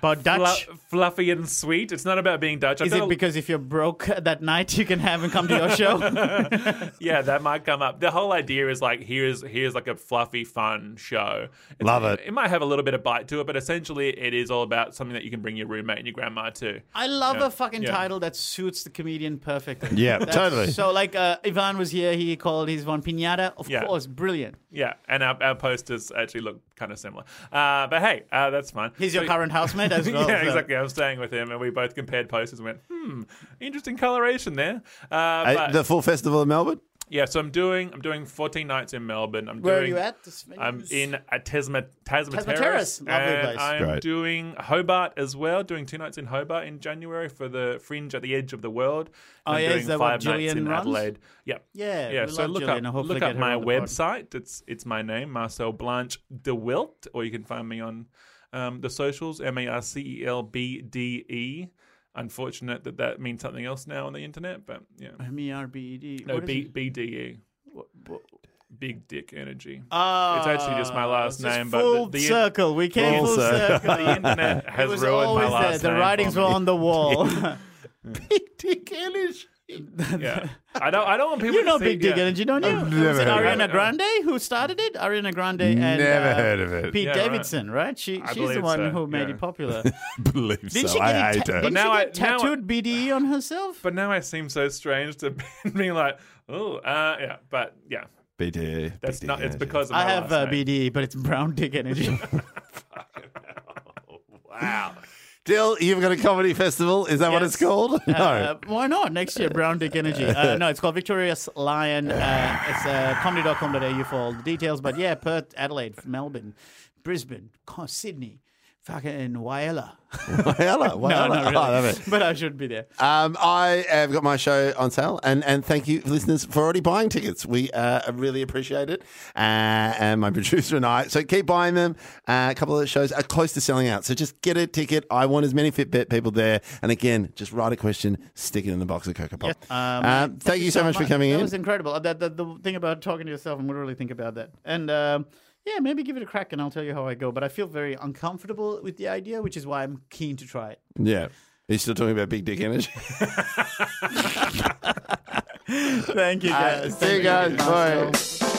But Dutch. flu- fluffy and sweet. It's not about being Dutch. I've Is it a- because if you're broke that night, you can have him come to your show? yeah, that might come up. The whole idea is like here's here's like a fluffy, fun show. It's- Love it. It might have a little bit of bite to it, but essentially it is all about something that you can bring your roommate and your grandma to. I love Yeah. a fucking Yeah. title that suits the comedian perfectly. Yeah, That's totally. So, like, uh, Ivan was here. He called his one pinata. Of Yeah. course, brilliant. Yeah, and our, our posters actually look kind of similar. Uh, but hey, uh, that's fine. He's your So- current housemate as well. yeah, so- exactly. I was staying with him, and we both compared posters and went, "Hmm, interesting coloration there." Uh, Hey, but- the full festival of Melbourne? Yeah, so I'm doing I'm doing 14 nights in Melbourne. I'm Where are you at? This I'm in at Tasma, Tasma, Tasma Terrace. Terrace, lovely and place. I'm Great. doing Hobart as well, doing two nights in Hobart in January for the Fringe at the Edge of the World. Oh, I'm yeah, is doing that what five nights Gillian in runs? Adelaide. Yep. Yeah, Yeah, we so love look Gillian. up, hopefully look get up her my on the pod. website. It's it's my name, Marcel Blanche de Wilt, or you can find me on um, the socials, M A R C E L B D E. Unfortunate that that means something else now on the internet, but yeah. No, What is B it? B D E. What- what- Big Dick Energy. Ah, It's actually just my last name, but full the- the- circle. We came Full circle. circle. the internet has ruined my always there. last The writings were on the wall. Big Dick Energy. Yeah, I don't. I don't want people. you know to see, Big Dick yeah. Energy, don't you? I've Was it heard of Ariana it. Grande who started it? Ariana Grande and Never uh, heard of it. Pete Yeah, right. Davidson, right? She, I she's the believe one so, who made yeah. it popular. believe Didn't so. she get, I it hate ta- her. didn't now she I- get now I- tattooed BDE on herself? But now I seem so strange to being like, oh, uh, yeah. But yeah, BD. that's BD not. It's Energy. because of I my have last uh, name. BDE, but it's brown dick energy. Wow. Dill, you've got a comedy festival. Is that what it's called? No. Uh, why not? Next year, Brown Dick Energy. Uh, no, it's called Victorious Lion. Uh, it's uh, comedy.com.au for all the details. But yeah, Perth, Adelaide, Melbourne, Brisbane, Sydney, fucking Whyalla. Hello. Wow. No, not really. Oh, I love it. But I should be there. Um, I have got my show on sale, and, and thank you, listeners, for already buying tickets. We uh, really appreciate it, uh, and my producer and I. So keep buying them. Uh, a couple of the shows are close to selling out, so just get a ticket. I want as many Fitbet people there, and again, just write a question, stick it in the box of Coco Pop. Um, Um, thank, you so much, for coming that in. That was incredible. Uh, That, that, the thing about talking to yourself, I'm going to really think about that. And um, Yeah, maybe give it a crack and I'll tell you how I go. But I feel very uncomfortable with the idea, which is why I'm keen to try it. Yeah. Are you still talking about big dick energy? Thank you, guys. See you guys. Bye.